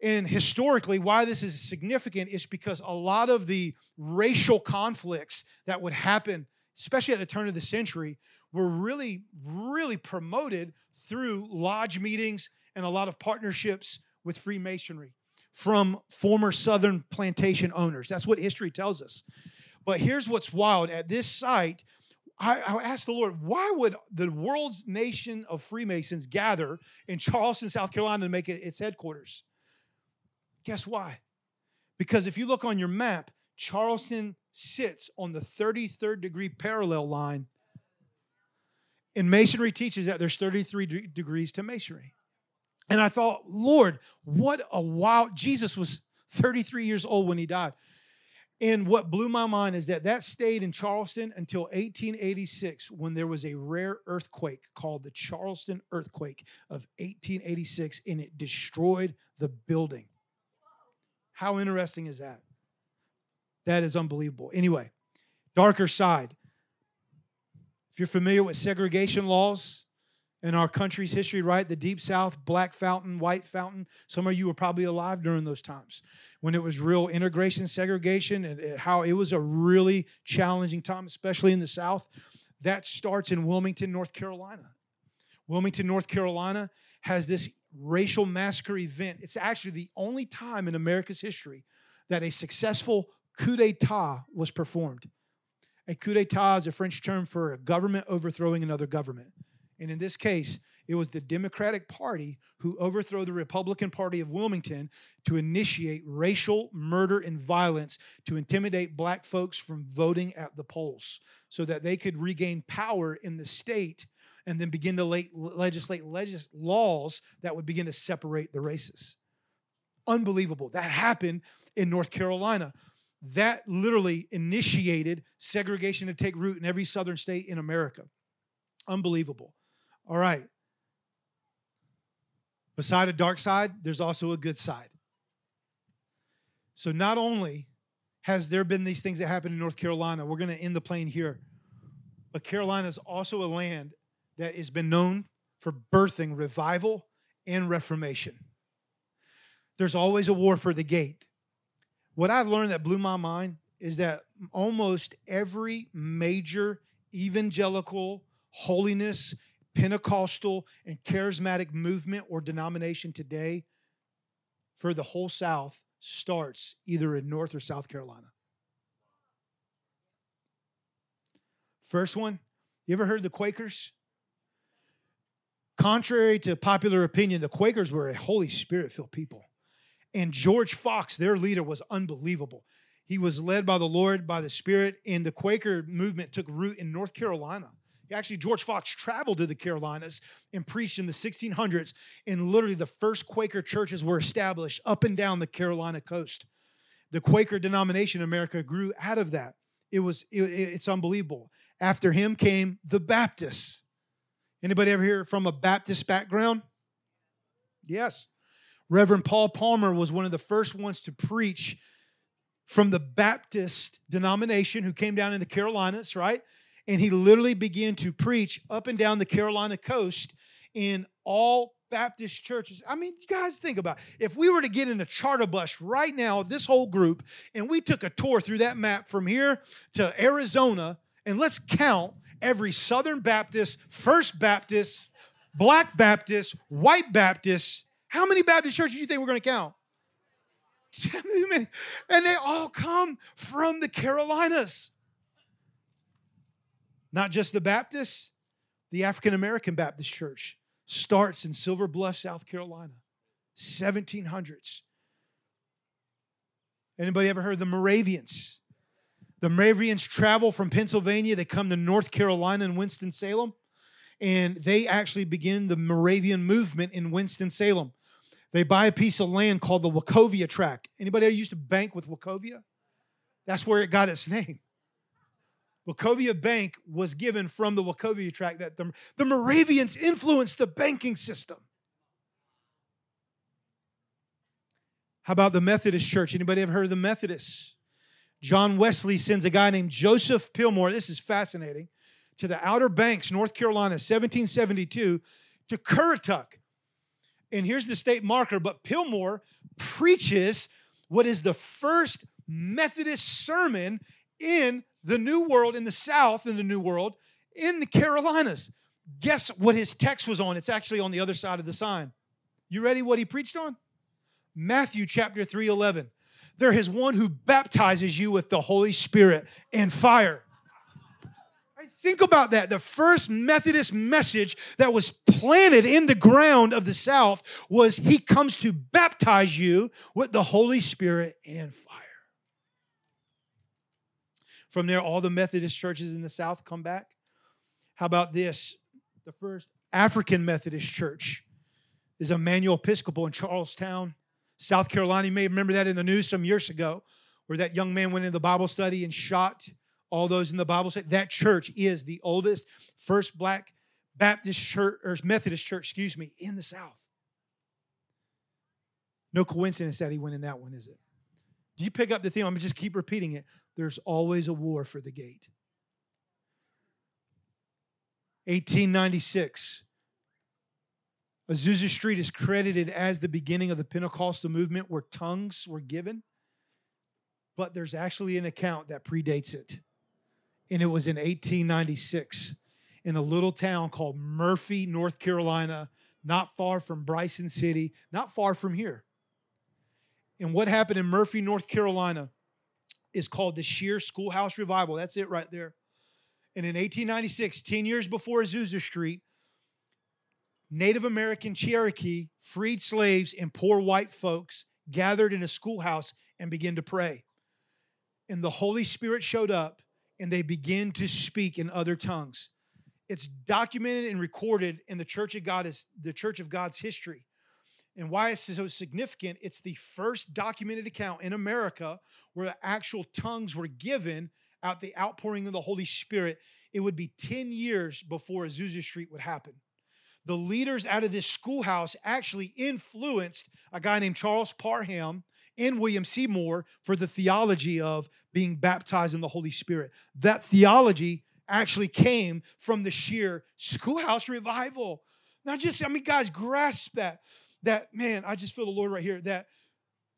And historically, why this is significant is because a lot of the racial conflicts that would happen especially at the turn of the century, were really, really promoted through lodge meetings and a lot of partnerships with Freemasonry from former Southern plantation owners. That's what history tells us. But here's what's wild at this site, I, I, asked the Lord, why would the world's nation of Freemasons gather in Charleston, South Carolina to make it its headquarters? Guess why? Because if you look on your map, Charleston sits on the 33rd degree parallel line. And Masonry teaches that there's 33 de- degrees to Masonry. And I thought, Lord, what a wow. Jesus was 33 years old when he died. And what blew my mind is that that stayed in Charleston until 1886 when there was a rare earthquake called the Charleston earthquake of 1886 and it destroyed the building. How interesting is that? That is unbelievable. Anyway, darker side. If you're familiar with segregation laws in our country's history, right? The Deep South, Black Fountain, White Fountain. Some of you were probably alive during those times when it was real integration, segregation, and uh, how it was a really challenging time, especially in the South. That starts in Wilmington, North Carolina. Wilmington, North Carolina has this racial massacre event. It's actually the only time in America's history that a successful coup d'etat was performed. A coup d'etat is a French term for a government overthrowing another government. And in this case, it was the Democratic Party who overthrew the Republican Party of Wilmington to initiate racial murder and violence to intimidate black folks from voting at the polls so that they could regain power in the state and then begin to legislate legis- laws that would begin to separate the races. Unbelievable. That happened in North Carolina that literally initiated segregation to take root in every southern state in America. Unbelievable. All right. Beside a dark side, there's also a good side. So not only has there been these things that happened in North Carolina, we're going to end the plane here, but Carolina is also a land that has been known for birthing revival and reformation. There's always a war for the gate what I've learned that blew my mind is that almost every major evangelical, holiness, Pentecostal, and charismatic movement or denomination today for the whole South starts either in North or South Carolina. First one, you ever heard the Quakers? Contrary to popular opinion, the Quakers were a Holy Spirit filled people. And George Fox, their leader, was unbelievable. He was led by the Lord, by the Spirit, and the Quaker movement took root in North Carolina. Actually, George Fox traveled to the Carolinas and preached in the 1600s, and literally the first Quaker churches were established up and down the Carolina coast. The Quaker denomination in America grew out of that. It was it, it's unbelievable. After him came the Baptists. Anybody ever hear from a Baptist background? Yes. Reverend Paul Palmer was one of the first ones to preach from the Baptist denomination who came down in the Carolinas, right? And he literally began to preach up and down the Carolina coast in all Baptist churches. I mean, you guys think about it. if we were to get in a charter bus right now, this whole group, and we took a tour through that map from here to Arizona, and let's count every Southern Baptist, First Baptist, Black Baptist, White Baptist. How many Baptist churches do you think we're going to count? and they all come from the Carolinas. Not just the Baptists, the African American Baptist Church starts in Silver Bluff, South Carolina, 1700s. Anybody ever heard of the Moravians? The Moravians travel from Pennsylvania, they come to North Carolina and Winston-Salem, and they actually begin the Moravian movement in Winston-Salem. They buy a piece of land called the Wachovia Tract. Anybody ever used to bank with Wachovia? That's where it got its name. Wachovia Bank was given from the Wachovia Tract that the, the Moravians influenced the banking system. How about the Methodist Church? Anybody ever heard of the Methodists? John Wesley sends a guy named Joseph Pilmore, this is fascinating, to the Outer Banks, North Carolina, 1772, to Currituck. And here's the state marker, but Pilmore preaches what is the first Methodist sermon in the New World, in the South, in the New World, in the Carolinas. Guess what his text was on? It's actually on the other side of the sign. You ready what he preached on? Matthew chapter 3 11. There is one who baptizes you with the Holy Spirit and fire. I Think about that. The first Methodist message that was planted in the ground of the South was He comes to baptize you with the Holy Spirit and fire. From there, all the Methodist churches in the South come back. How about this? The first African Methodist church is Emanuel Episcopal in Charleston, South Carolina. You may remember that in the news some years ago, where that young man went into the Bible study and shot all those in the Bible study. That church is the oldest, first black Baptist church or Methodist church, excuse me, in the South. No coincidence that he went in that one, is it? Do you pick up the theme? I'm just keep repeating it. There's always a war for the gate. 1896, Azusa Street is credited as the beginning of the Pentecostal movement where tongues were given, but there's actually an account that predates it. And it was in 1896 in a little town called Murphy, North Carolina, not far from Bryson City, not far from here. And what happened in Murphy, North Carolina is called the Shearer Schoolhouse Revival. That's it right there. And in 1896, 10 years before Azusa Street, Native American Cherokee, freed slaves, and poor white folks gathered in a schoolhouse and began to pray. And the Holy Spirit showed up and they began to speak in other tongues. It's documented and recorded in the Church of God is the Church of God's history. And why it's so significant, it's the first documented account in America where the actual tongues were given out the outpouring of the Holy Spirit. It would be 10 years before Azusa Street would happen the leaders out of this schoolhouse actually influenced a guy named Charles Parham and William Seymour for the theology of being baptized in the Holy Spirit. That theology actually came from the Shearer schoolhouse revival. Now, just, I mean, guys, grasp that. That, man, I just feel the Lord right here that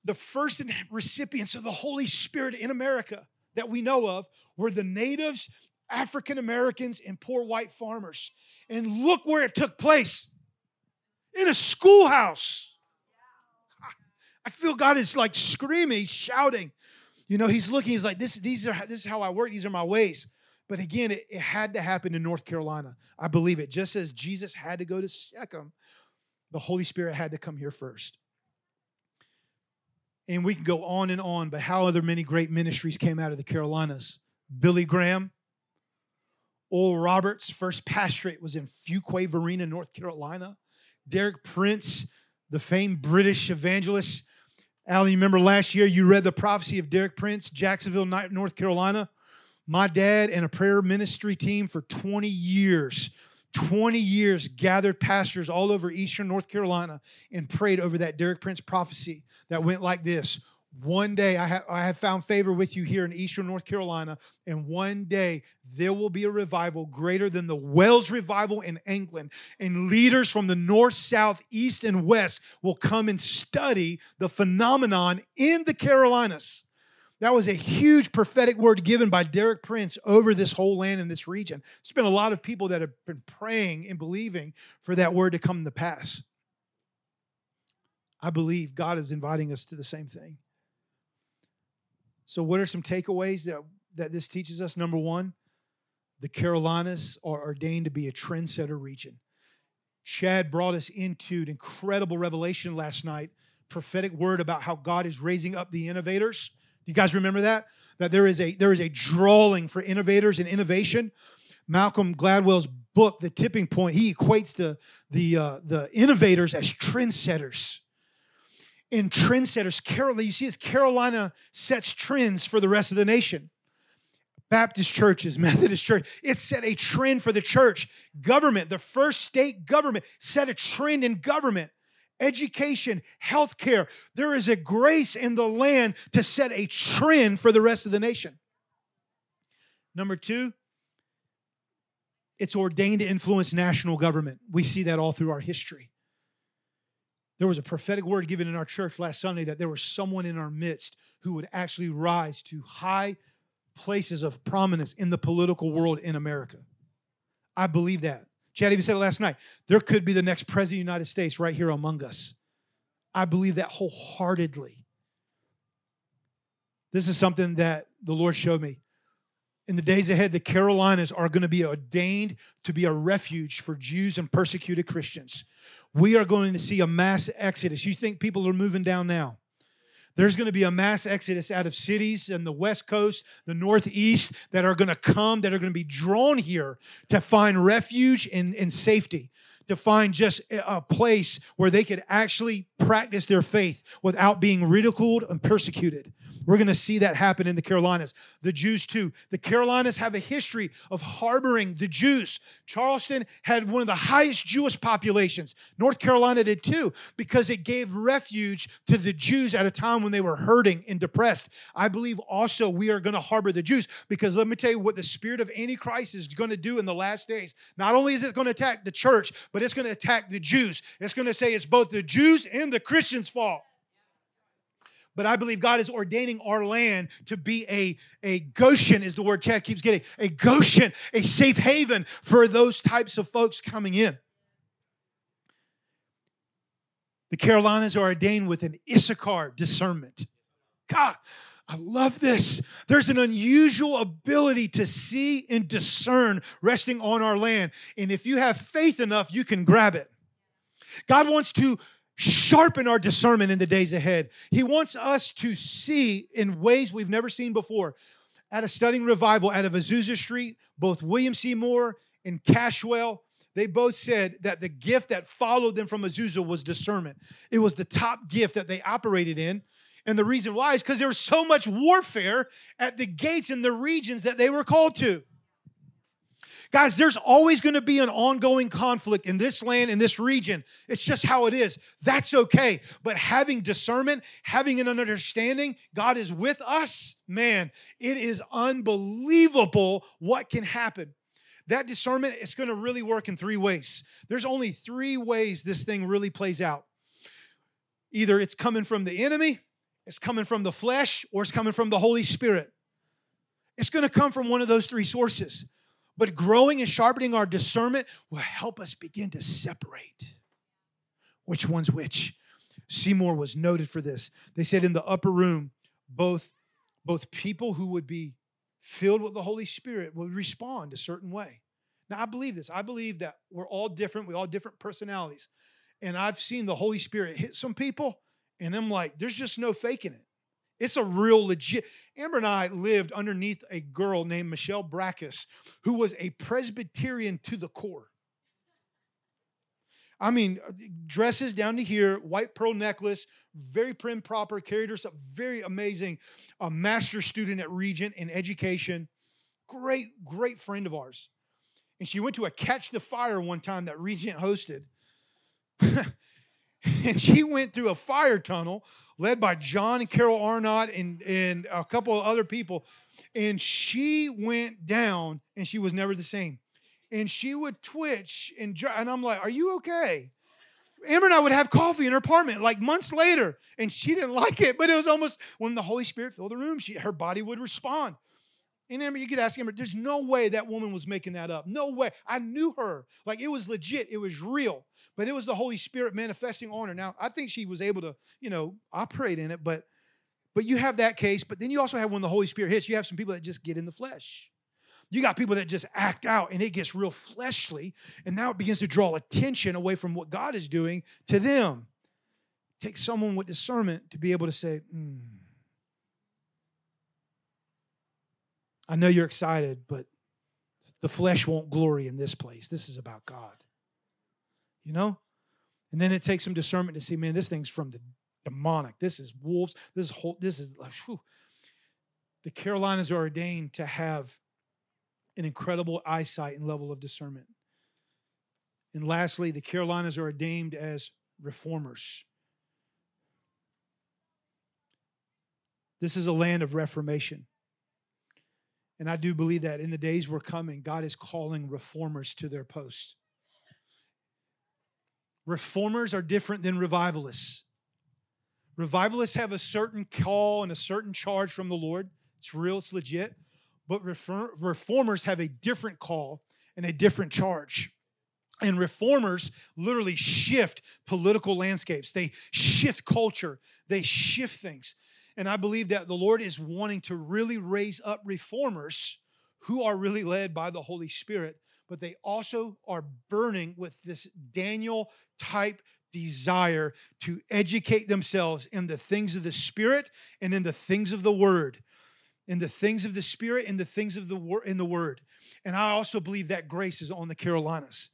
the first recipients of the Holy Spirit in America that we know of were the natives, African Americans, and poor white farmers. And look where it took place in a schoolhouse. I feel God is like screaming, he's shouting. You know, he's looking, he's like, this, these are this is how I work, these are my ways. But again, it, it had to happen in North Carolina. I believe it. Just as Jesus had to go to Shechem, the Holy Spirit had to come here first. And we can go on and on, but how other many great ministries came out of the Carolinas? Billy Graham, Oral Roberts' first pastorate was in Fuquay Varina, North Carolina. Derek Prince, the famed British evangelist. Alan, you remember last year you read the prophecy of Derek Prince, Jacksonville, North Carolina. My dad and a prayer ministry team for 20 years 20 years gathered pastors all over eastern North Carolina and prayed over that Derek Prince prophecy that went like this One day I have, I have found favor with you here in eastern North Carolina, and one day there will be a revival greater than the Wells revival in England. And leaders from the north, south, east, and west will come and study the phenomenon in the Carolinas. That was a huge prophetic word given by Derek Prince over this whole land and this region. There's been a lot of people that have been praying and believing for that word to come to pass. I believe God is inviting us to the same thing. So, what are some takeaways that, that this teaches us? Number one, the Carolinas are ordained to be a trendsetter region. Chad brought us into an incredible revelation last night, prophetic word about how God is raising up the innovators you guys remember that? That there is a there is a drawing for innovators and innovation. Malcolm Gladwell's book, The Tipping Point, he equates the the uh, the innovators as trendsetters. In trendsetters, Carolina, you see, as Carolina sets trends for the rest of the nation. Baptist churches, Methodist church, it set a trend for the church. Government, the first state government, set a trend in government education, healthcare. There is a grace in the land to set a trend for the rest of the nation. Number two, it's ordained to influence national government. We see that all through our history. There was a prophetic word given in our church last Sunday that there was someone in our midst who would actually rise to high places of prominence in the political world in America. I believe that. Chad even said it last night. There could be the next president of the United States right here among us. I believe that wholeheartedly. This is something that the Lord showed me. In the days ahead, the Carolinas are going to be ordained to be a refuge for Jews and persecuted Christians. We are going to see a mass exodus. You think people are moving down now? There's going to be a mass exodus out of cities in the West Coast, the Northeast, that are going to come, that are going to be drawn here to find refuge and, and safety, to find just a place where they could actually practice their faith without being ridiculed and persecuted. We're going to see that happen in the Carolinas. The Jews, too. The Carolinas have a history of harboring the Jews. Charleston had one of the highest Jewish populations. North Carolina did too, because it gave refuge to the Jews at a time when they were hurting and depressed. I believe also we are going to harbor the Jews, because let me tell you what the spirit of Antichrist is going to do in the last days. Not only is it going to attack the church, but it's going to attack the Jews. It's going to say it's both the Jews and the Christians' fault. But I believe God is ordaining our land to be a, a Goshen, is the word Chad keeps getting, a Goshen, a safe haven for those types of folks coming in. The Carolinas are ordained with an Issachar discernment. God, I love this. There's an unusual ability to see and discern resting on our land. And if you have faith enough, you can grab it. God wants to sharpen our discernment in the days ahead. He wants us to see in ways we've never seen before. At a studying revival out of Azusa Street, both William Seymour and Cashwell, they both said that the gift that followed them from Azusa was discernment. It was the top gift that they operated in. And the reason why is because there was so much warfare at the gates in the regions that they were called to. Guys, there's always going to be an ongoing conflict in this land, in this region. It's just how it is. That's okay. But having discernment, having an understanding, God is with us, man, it is unbelievable what can happen. That discernment is going to really work in three ways. There's only three ways this thing really plays out either it's coming from the enemy, it's coming from the flesh, or it's coming from the Holy Spirit. It's going to come from one of those three sources. But growing and sharpening our discernment will help us begin to separate which one's which. Seymour was noted for this. They said in the upper room, both, both people who would be filled with the Holy Spirit would respond a certain way. Now, I believe this. I believe that we're all different. We all different personalities. And I've seen the Holy Spirit hit some people, and I'm like, there's just no faking it. It's a real legit. Amber and I lived underneath a girl named Michelle Brackus, who was a Presbyterian to the core. I mean, uh, dresses down to here, white pearl necklace, very prim proper, carried herself, very amazing, a master student at Regent in education. Great, great friend of ours. And she went to a catch the fire one time that Regent hosted. and she went through a fire tunnel led by John and Carol Arnott and, and a couple of other people. And she went down and she was never the same. And she would twitch and, and I'm like, Are you okay? Amber and I would have coffee in her apartment like months later, and she didn't like it, but it was almost when the Holy Spirit filled the room, she, her body would respond. And Amber, you could ask Amber, there's no way that woman was making that up. No way. I knew her. Like it was legit, it was real but it was the Holy Spirit manifesting on her. Now, I think she was able to, you know, operate in it, but but you have that case, but then you also have when the Holy Spirit hits, you have some people that just get in the flesh. You got people that just act out and it gets real fleshly, and now it begins to draw attention away from what God is doing to them. Take someone with discernment to be able to say, mm, I know you're excited, but the flesh won't glory in this place. This is about God you know? And then it takes some discernment to see, man, this thing's from the demonic. This is wolves. This is whole, this is whew. the Carolinas are ordained to have an incredible eyesight and level of discernment. And lastly, the Carolinas are ordained as reformers. This is a land of reformation. And I do believe that in the days we're coming, God is calling reformers to their post. Reformers are different than revivalists. Revivalists have a certain call and a certain charge from the Lord. It's real, it's legit. But reformers have a different call and a different charge. And reformers literally shift political landscapes, they shift culture, they shift things. And I believe that the Lord is wanting to really raise up reformers who are really led by the Holy Spirit but they also are burning with this Daniel type desire to educate themselves in the things of the Spirit and in the things of the Word. In the things of the Spirit and the things of the word in the Word. And I also believe that grace is on the Carolinas.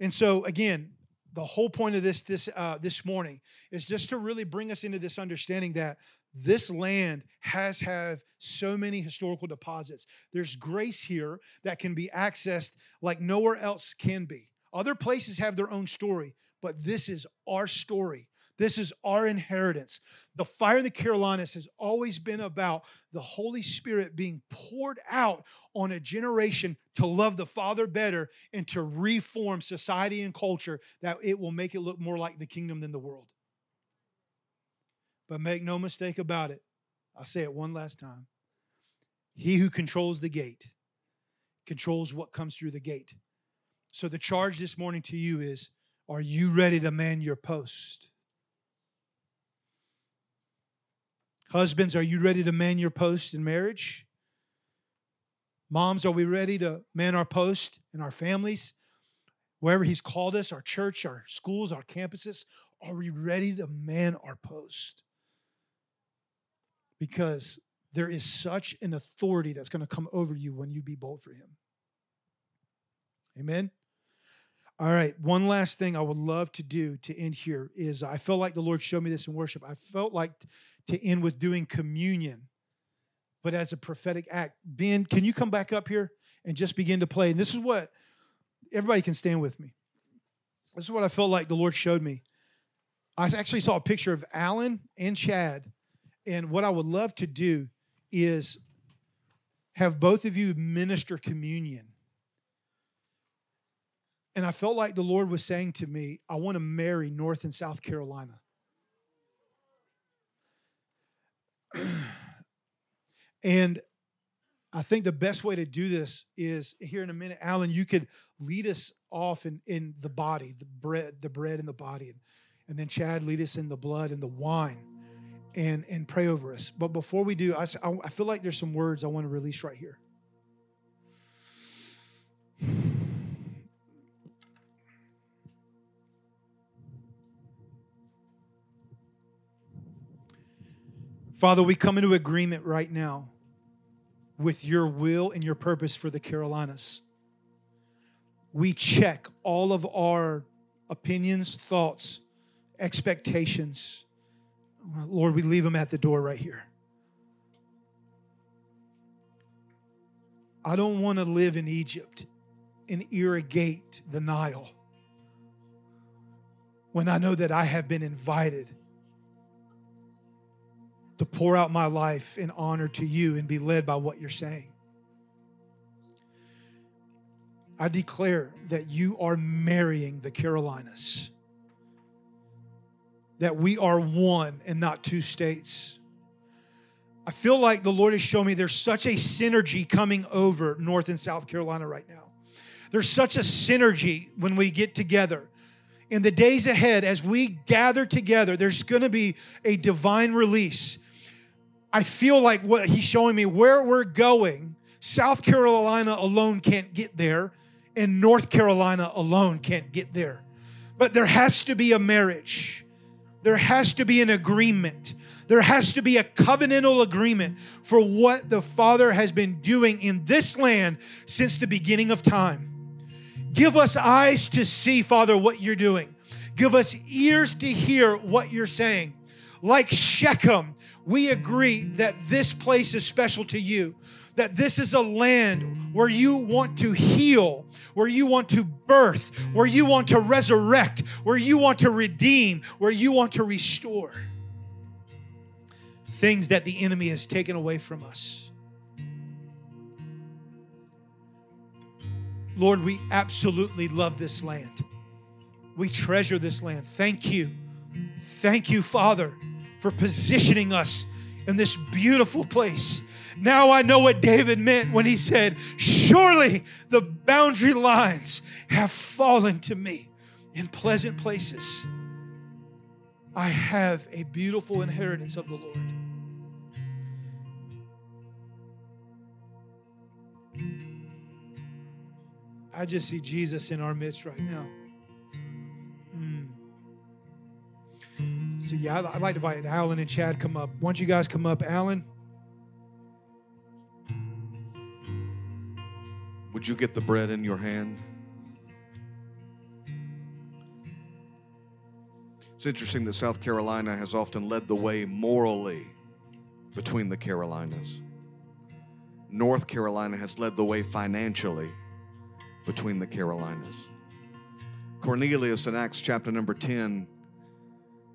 And so again, the whole point of this this uh, this morning is just to really bring us into this understanding that this land has have so many historical deposits. There's grace here that can be accessed like nowhere else can be. Other places have their own story, but this is our story. This is our inheritance. The fire in the Carolinas has always been about the Holy Spirit being poured out on a generation to love the Father better and to reform society and culture that it will make it look more like the kingdom than the world. But make no mistake about it, I'll say it one last time. He who controls the gate controls what comes through the gate. So the charge this morning to you is are you ready to man your post? Husbands, are you ready to man your post in marriage? Moms, are we ready to man our post in our families? Wherever He's called us, our church, our schools, our campuses, are we ready to man our post? Because there is such an authority that's going to come over you when you be bold for him. Amen. All right, one last thing I would love to do to end here is I felt like the Lord showed me this in worship. I felt like to end with doing communion, but as a prophetic act. Ben, can you come back up here and just begin to play? And this is what everybody can stand with me. This is what I felt like the Lord showed me. I actually saw a picture of Alan and Chad and what I would love to do is have both of you minister communion. And I felt like the Lord was saying to me, I want to marry North and South Carolina. and I think the best way to do this is here in a minute, Alan, you could lead us off in, in the body, the bread, the bread and the body. And, And then Chad lead us in the blood and the wine and, and pray over us. But before we do, I, I feel like there's some words I want to release right here. Father, we come into agreement right now with your will and your purpose for the Carolinas. We check all of our opinions, thoughts, expectations. Lord, we leave them at the door right here. I don't want to live in Egypt and irrigate the Nile when I know that I have been invited to pour out my life in honor to you and be led by what you're saying. I declare that you are marrying the Carolinas, that we are one and not two states. I feel like the Lord has shown me there's such a synergy coming over North and South Carolina right now. There's such a synergy when we get together. In the days ahead, as we gather together, there's going to be a divine release I feel like what he's showing me where we're going, South Carolina alone can't get there, and North Carolina alone can't get there. But there has to be a marriage, there has to be an agreement. There has to be a covenantal agreement for what the Father has been doing in this land since the beginning of time. Give us eyes to see, Father, what you're doing. Give us ears to hear what you're saying. Like Shechem, we agree that this place is special to you, that this is a land where you want to heal, where you want to birth, where you want to resurrect, where you want to redeem, where you want to restore things that the enemy has taken away from us. Lord, we absolutely love this land. We treasure this land. Thank you. Thank you, Father for positioning us in this beautiful place. Now I know what David meant when he said, Surely the boundary lines have fallen to me in pleasant places. I have a beautiful inheritance of the Lord. I just see Jesus in our midst right now. Hmm. So yeah, I'd like to invite Alan and Chad come up. Why don't you guys come up, Alan? Would you get the bread in your hand? It's interesting that South Carolina has often led the way morally between the Carolinas. North Carolina has led the way financially between the Carolinas. Cornelius in Acts chapter number 10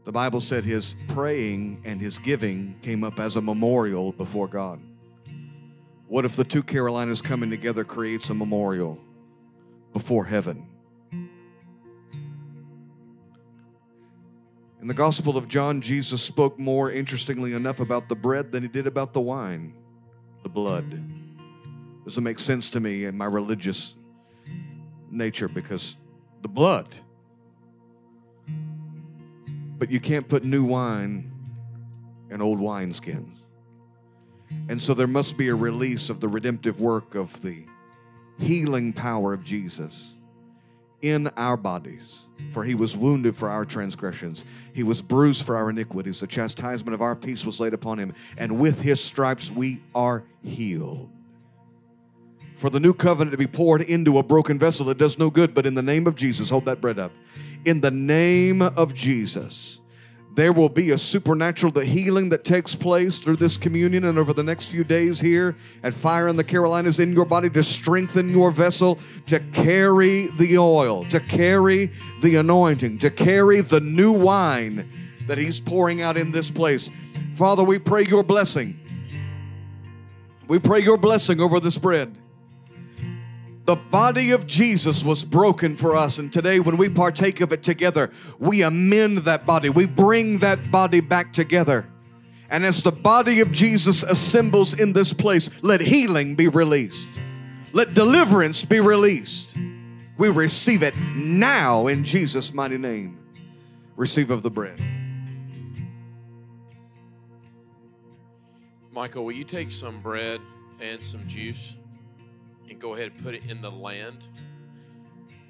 the Bible said his praying and his giving came up as a memorial before God. What if the two Carolinas coming together creates a memorial before heaven? In the Gospel of John, Jesus spoke more interestingly enough about the bread than he did about the wine, the blood. Does it make sense to me in my religious nature because the blood but you can't put new wine in old wineskins. And so there must be a release of the redemptive work of the healing power of Jesus in our bodies. For he was wounded for our transgressions, he was bruised for our iniquities. The chastisement of our peace was laid upon him, and with his stripes we are healed. For the new covenant to be poured into a broken vessel, it does no good, but in the name of Jesus, hold that bread up in the name of Jesus. There will be a supernatural the healing that takes place through this communion and over the next few days here at Fire in the Carolinas in your body to strengthen your vessel, to carry the oil, to carry the anointing, to carry the new wine that He's pouring out in this place. Father, we pray your blessing. We pray your blessing over this bread. The body of Jesus was broken for us. And today, when we partake of it together, we amend that body. We bring that body back together. And as the body of Jesus assembles in this place, let healing be released. Let deliverance be released. We receive it now in Jesus' mighty name. Receive of the bread. Michael, will you take some bread and some juice and go ahead and put it in the land?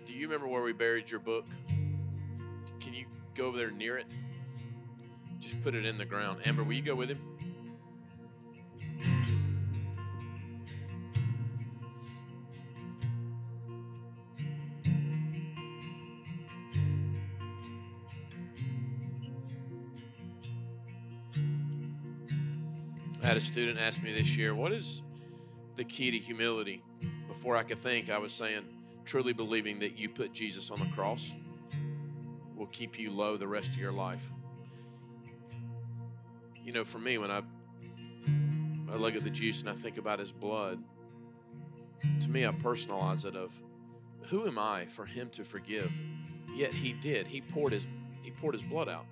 Do you remember where we buried your book? Can you go over there near it? Just put it in the ground. Amber, will you go with him? I had a student ask me this year, What is the key to humility? Before I could think, I was saying, truly believing that you put Jesus on the cross will keep you low the rest of your life. You know, for me, when I, I look at the juice and I think about his blood, to me, I personalize it of who am I for him to forgive? Yet he did. He poured his he poured his blood out.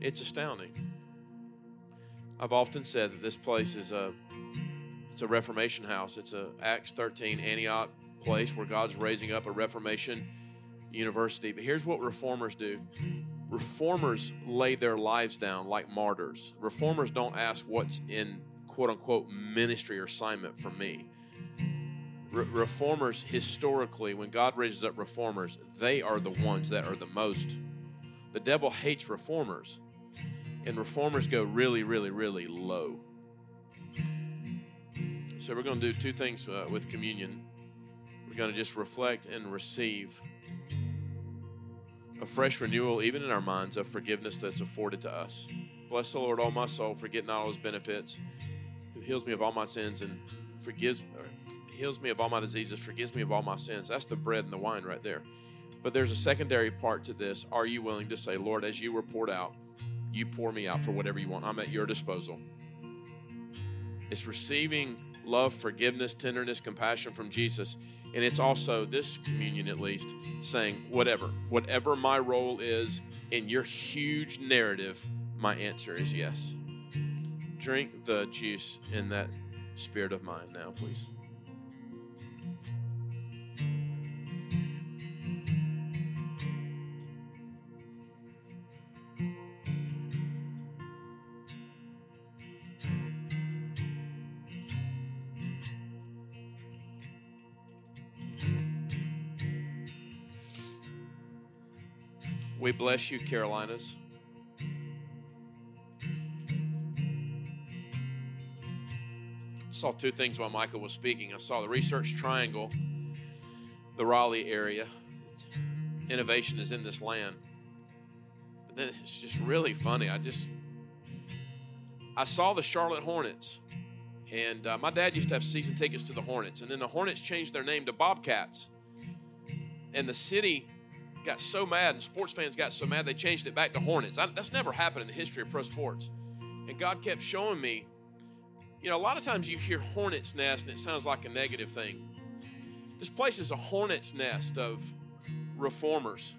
It's astounding. I've often said that this place is a it's a Reformation house. It's a Acts 13 Antioch place where God's raising up a Reformation university. But here's what reformers do. Reformers lay their lives down like martyrs. Reformers don't ask what's in quote unquote ministry or assignment for me. Re- reformers historically when God raises up reformers, they are the ones that are the most the devil hates reformers and reformers go really, really, really low. So we're going to do two things uh, with communion. We're going to just reflect and receive a fresh renewal, even in our minds, of forgiveness that's afforded to us. Bless the Lord, all my soul, forget not all his benefits, who heals me of all my sins and forgives, heals me of all my diseases, forgives me of all my sins. That's the bread and the wine right there. But there's a secondary part to this. Are you willing to say, Lord, as you were poured out, you pour me out for whatever you want. I'm at your disposal. It's receiving love, forgiveness, tenderness, compassion from Jesus. And it's also, this communion at least, saying, whatever, whatever my role is in your huge narrative, my answer is yes. Drink the juice in that spirit of mind now, please. We bless you, Carolinas. I saw two things while Michael was speaking. I saw the Research Triangle, the Raleigh area. Innovation is in this land. But then it's just really funny. I just I saw the Charlotte Hornets, and uh, my dad used to have season tickets to the Hornets, and then the Hornets changed their name to Bobcats, and the city got so mad and sports fans got so mad they changed it back to Hornets. I, that's never happened in the history of pro sports. And God kept showing me, you know, a lot of times you hear Hornets Nest and it sounds like a negative thing. This place is a hornet's nest of reformers.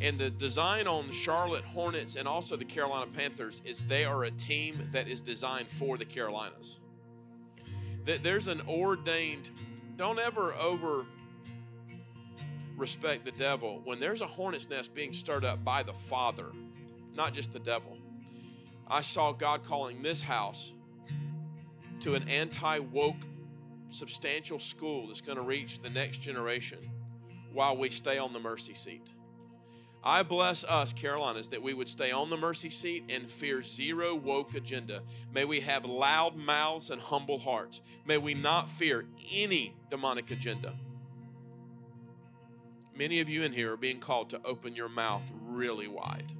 And the design on the Charlotte Hornets and also the Carolina Panthers is they are a team that is designed for the Carolinas. That There's an ordained, don't ever over respect the devil when there's a hornet's nest being stirred up by the Father, not just the devil. I saw God calling this house to an anti woke, substantial school that's going to reach the next generation while we stay on the mercy seat. I bless us, Carolinas, that we would stay on the mercy seat and fear zero woke agenda. May we have loud mouths and humble hearts. May we not fear any demonic agenda. Many of you in here are being called to open your mouth really wide.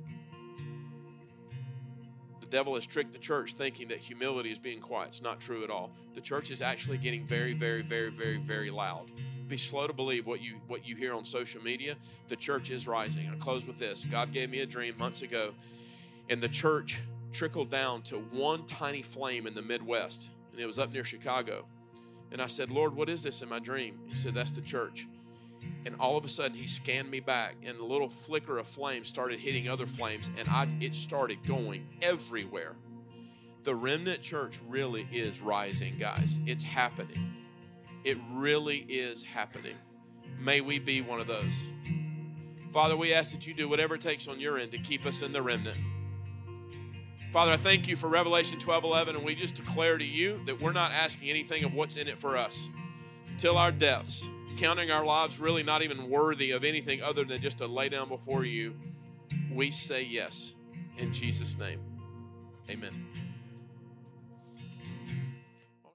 The devil has tricked the church thinking that humility is being quiet. It's not true at all. The church is actually getting very, very, very, very, very loud. Be slow to believe what you what you hear on social media. The church is rising. I close with this. God gave me a dream months ago, and the church trickled down to one tiny flame in the Midwest, and it was up near Chicago. And I said, Lord, what is this in my dream? He said, That's the church. And all of a sudden, he scanned me back, and a little flicker of flame started hitting other flames, and I, it started going everywhere. The remnant church really is rising, guys. It's happening. It really is happening. May we be one of those. Father, we ask that you do whatever it takes on your end to keep us in the remnant. Father, I thank you for Revelation 12 11, and we just declare to you that we're not asking anything of what's in it for us till our deaths, counting our lives really not even worthy of anything other than just to lay down before you. We say yes in Jesus' name. Amen.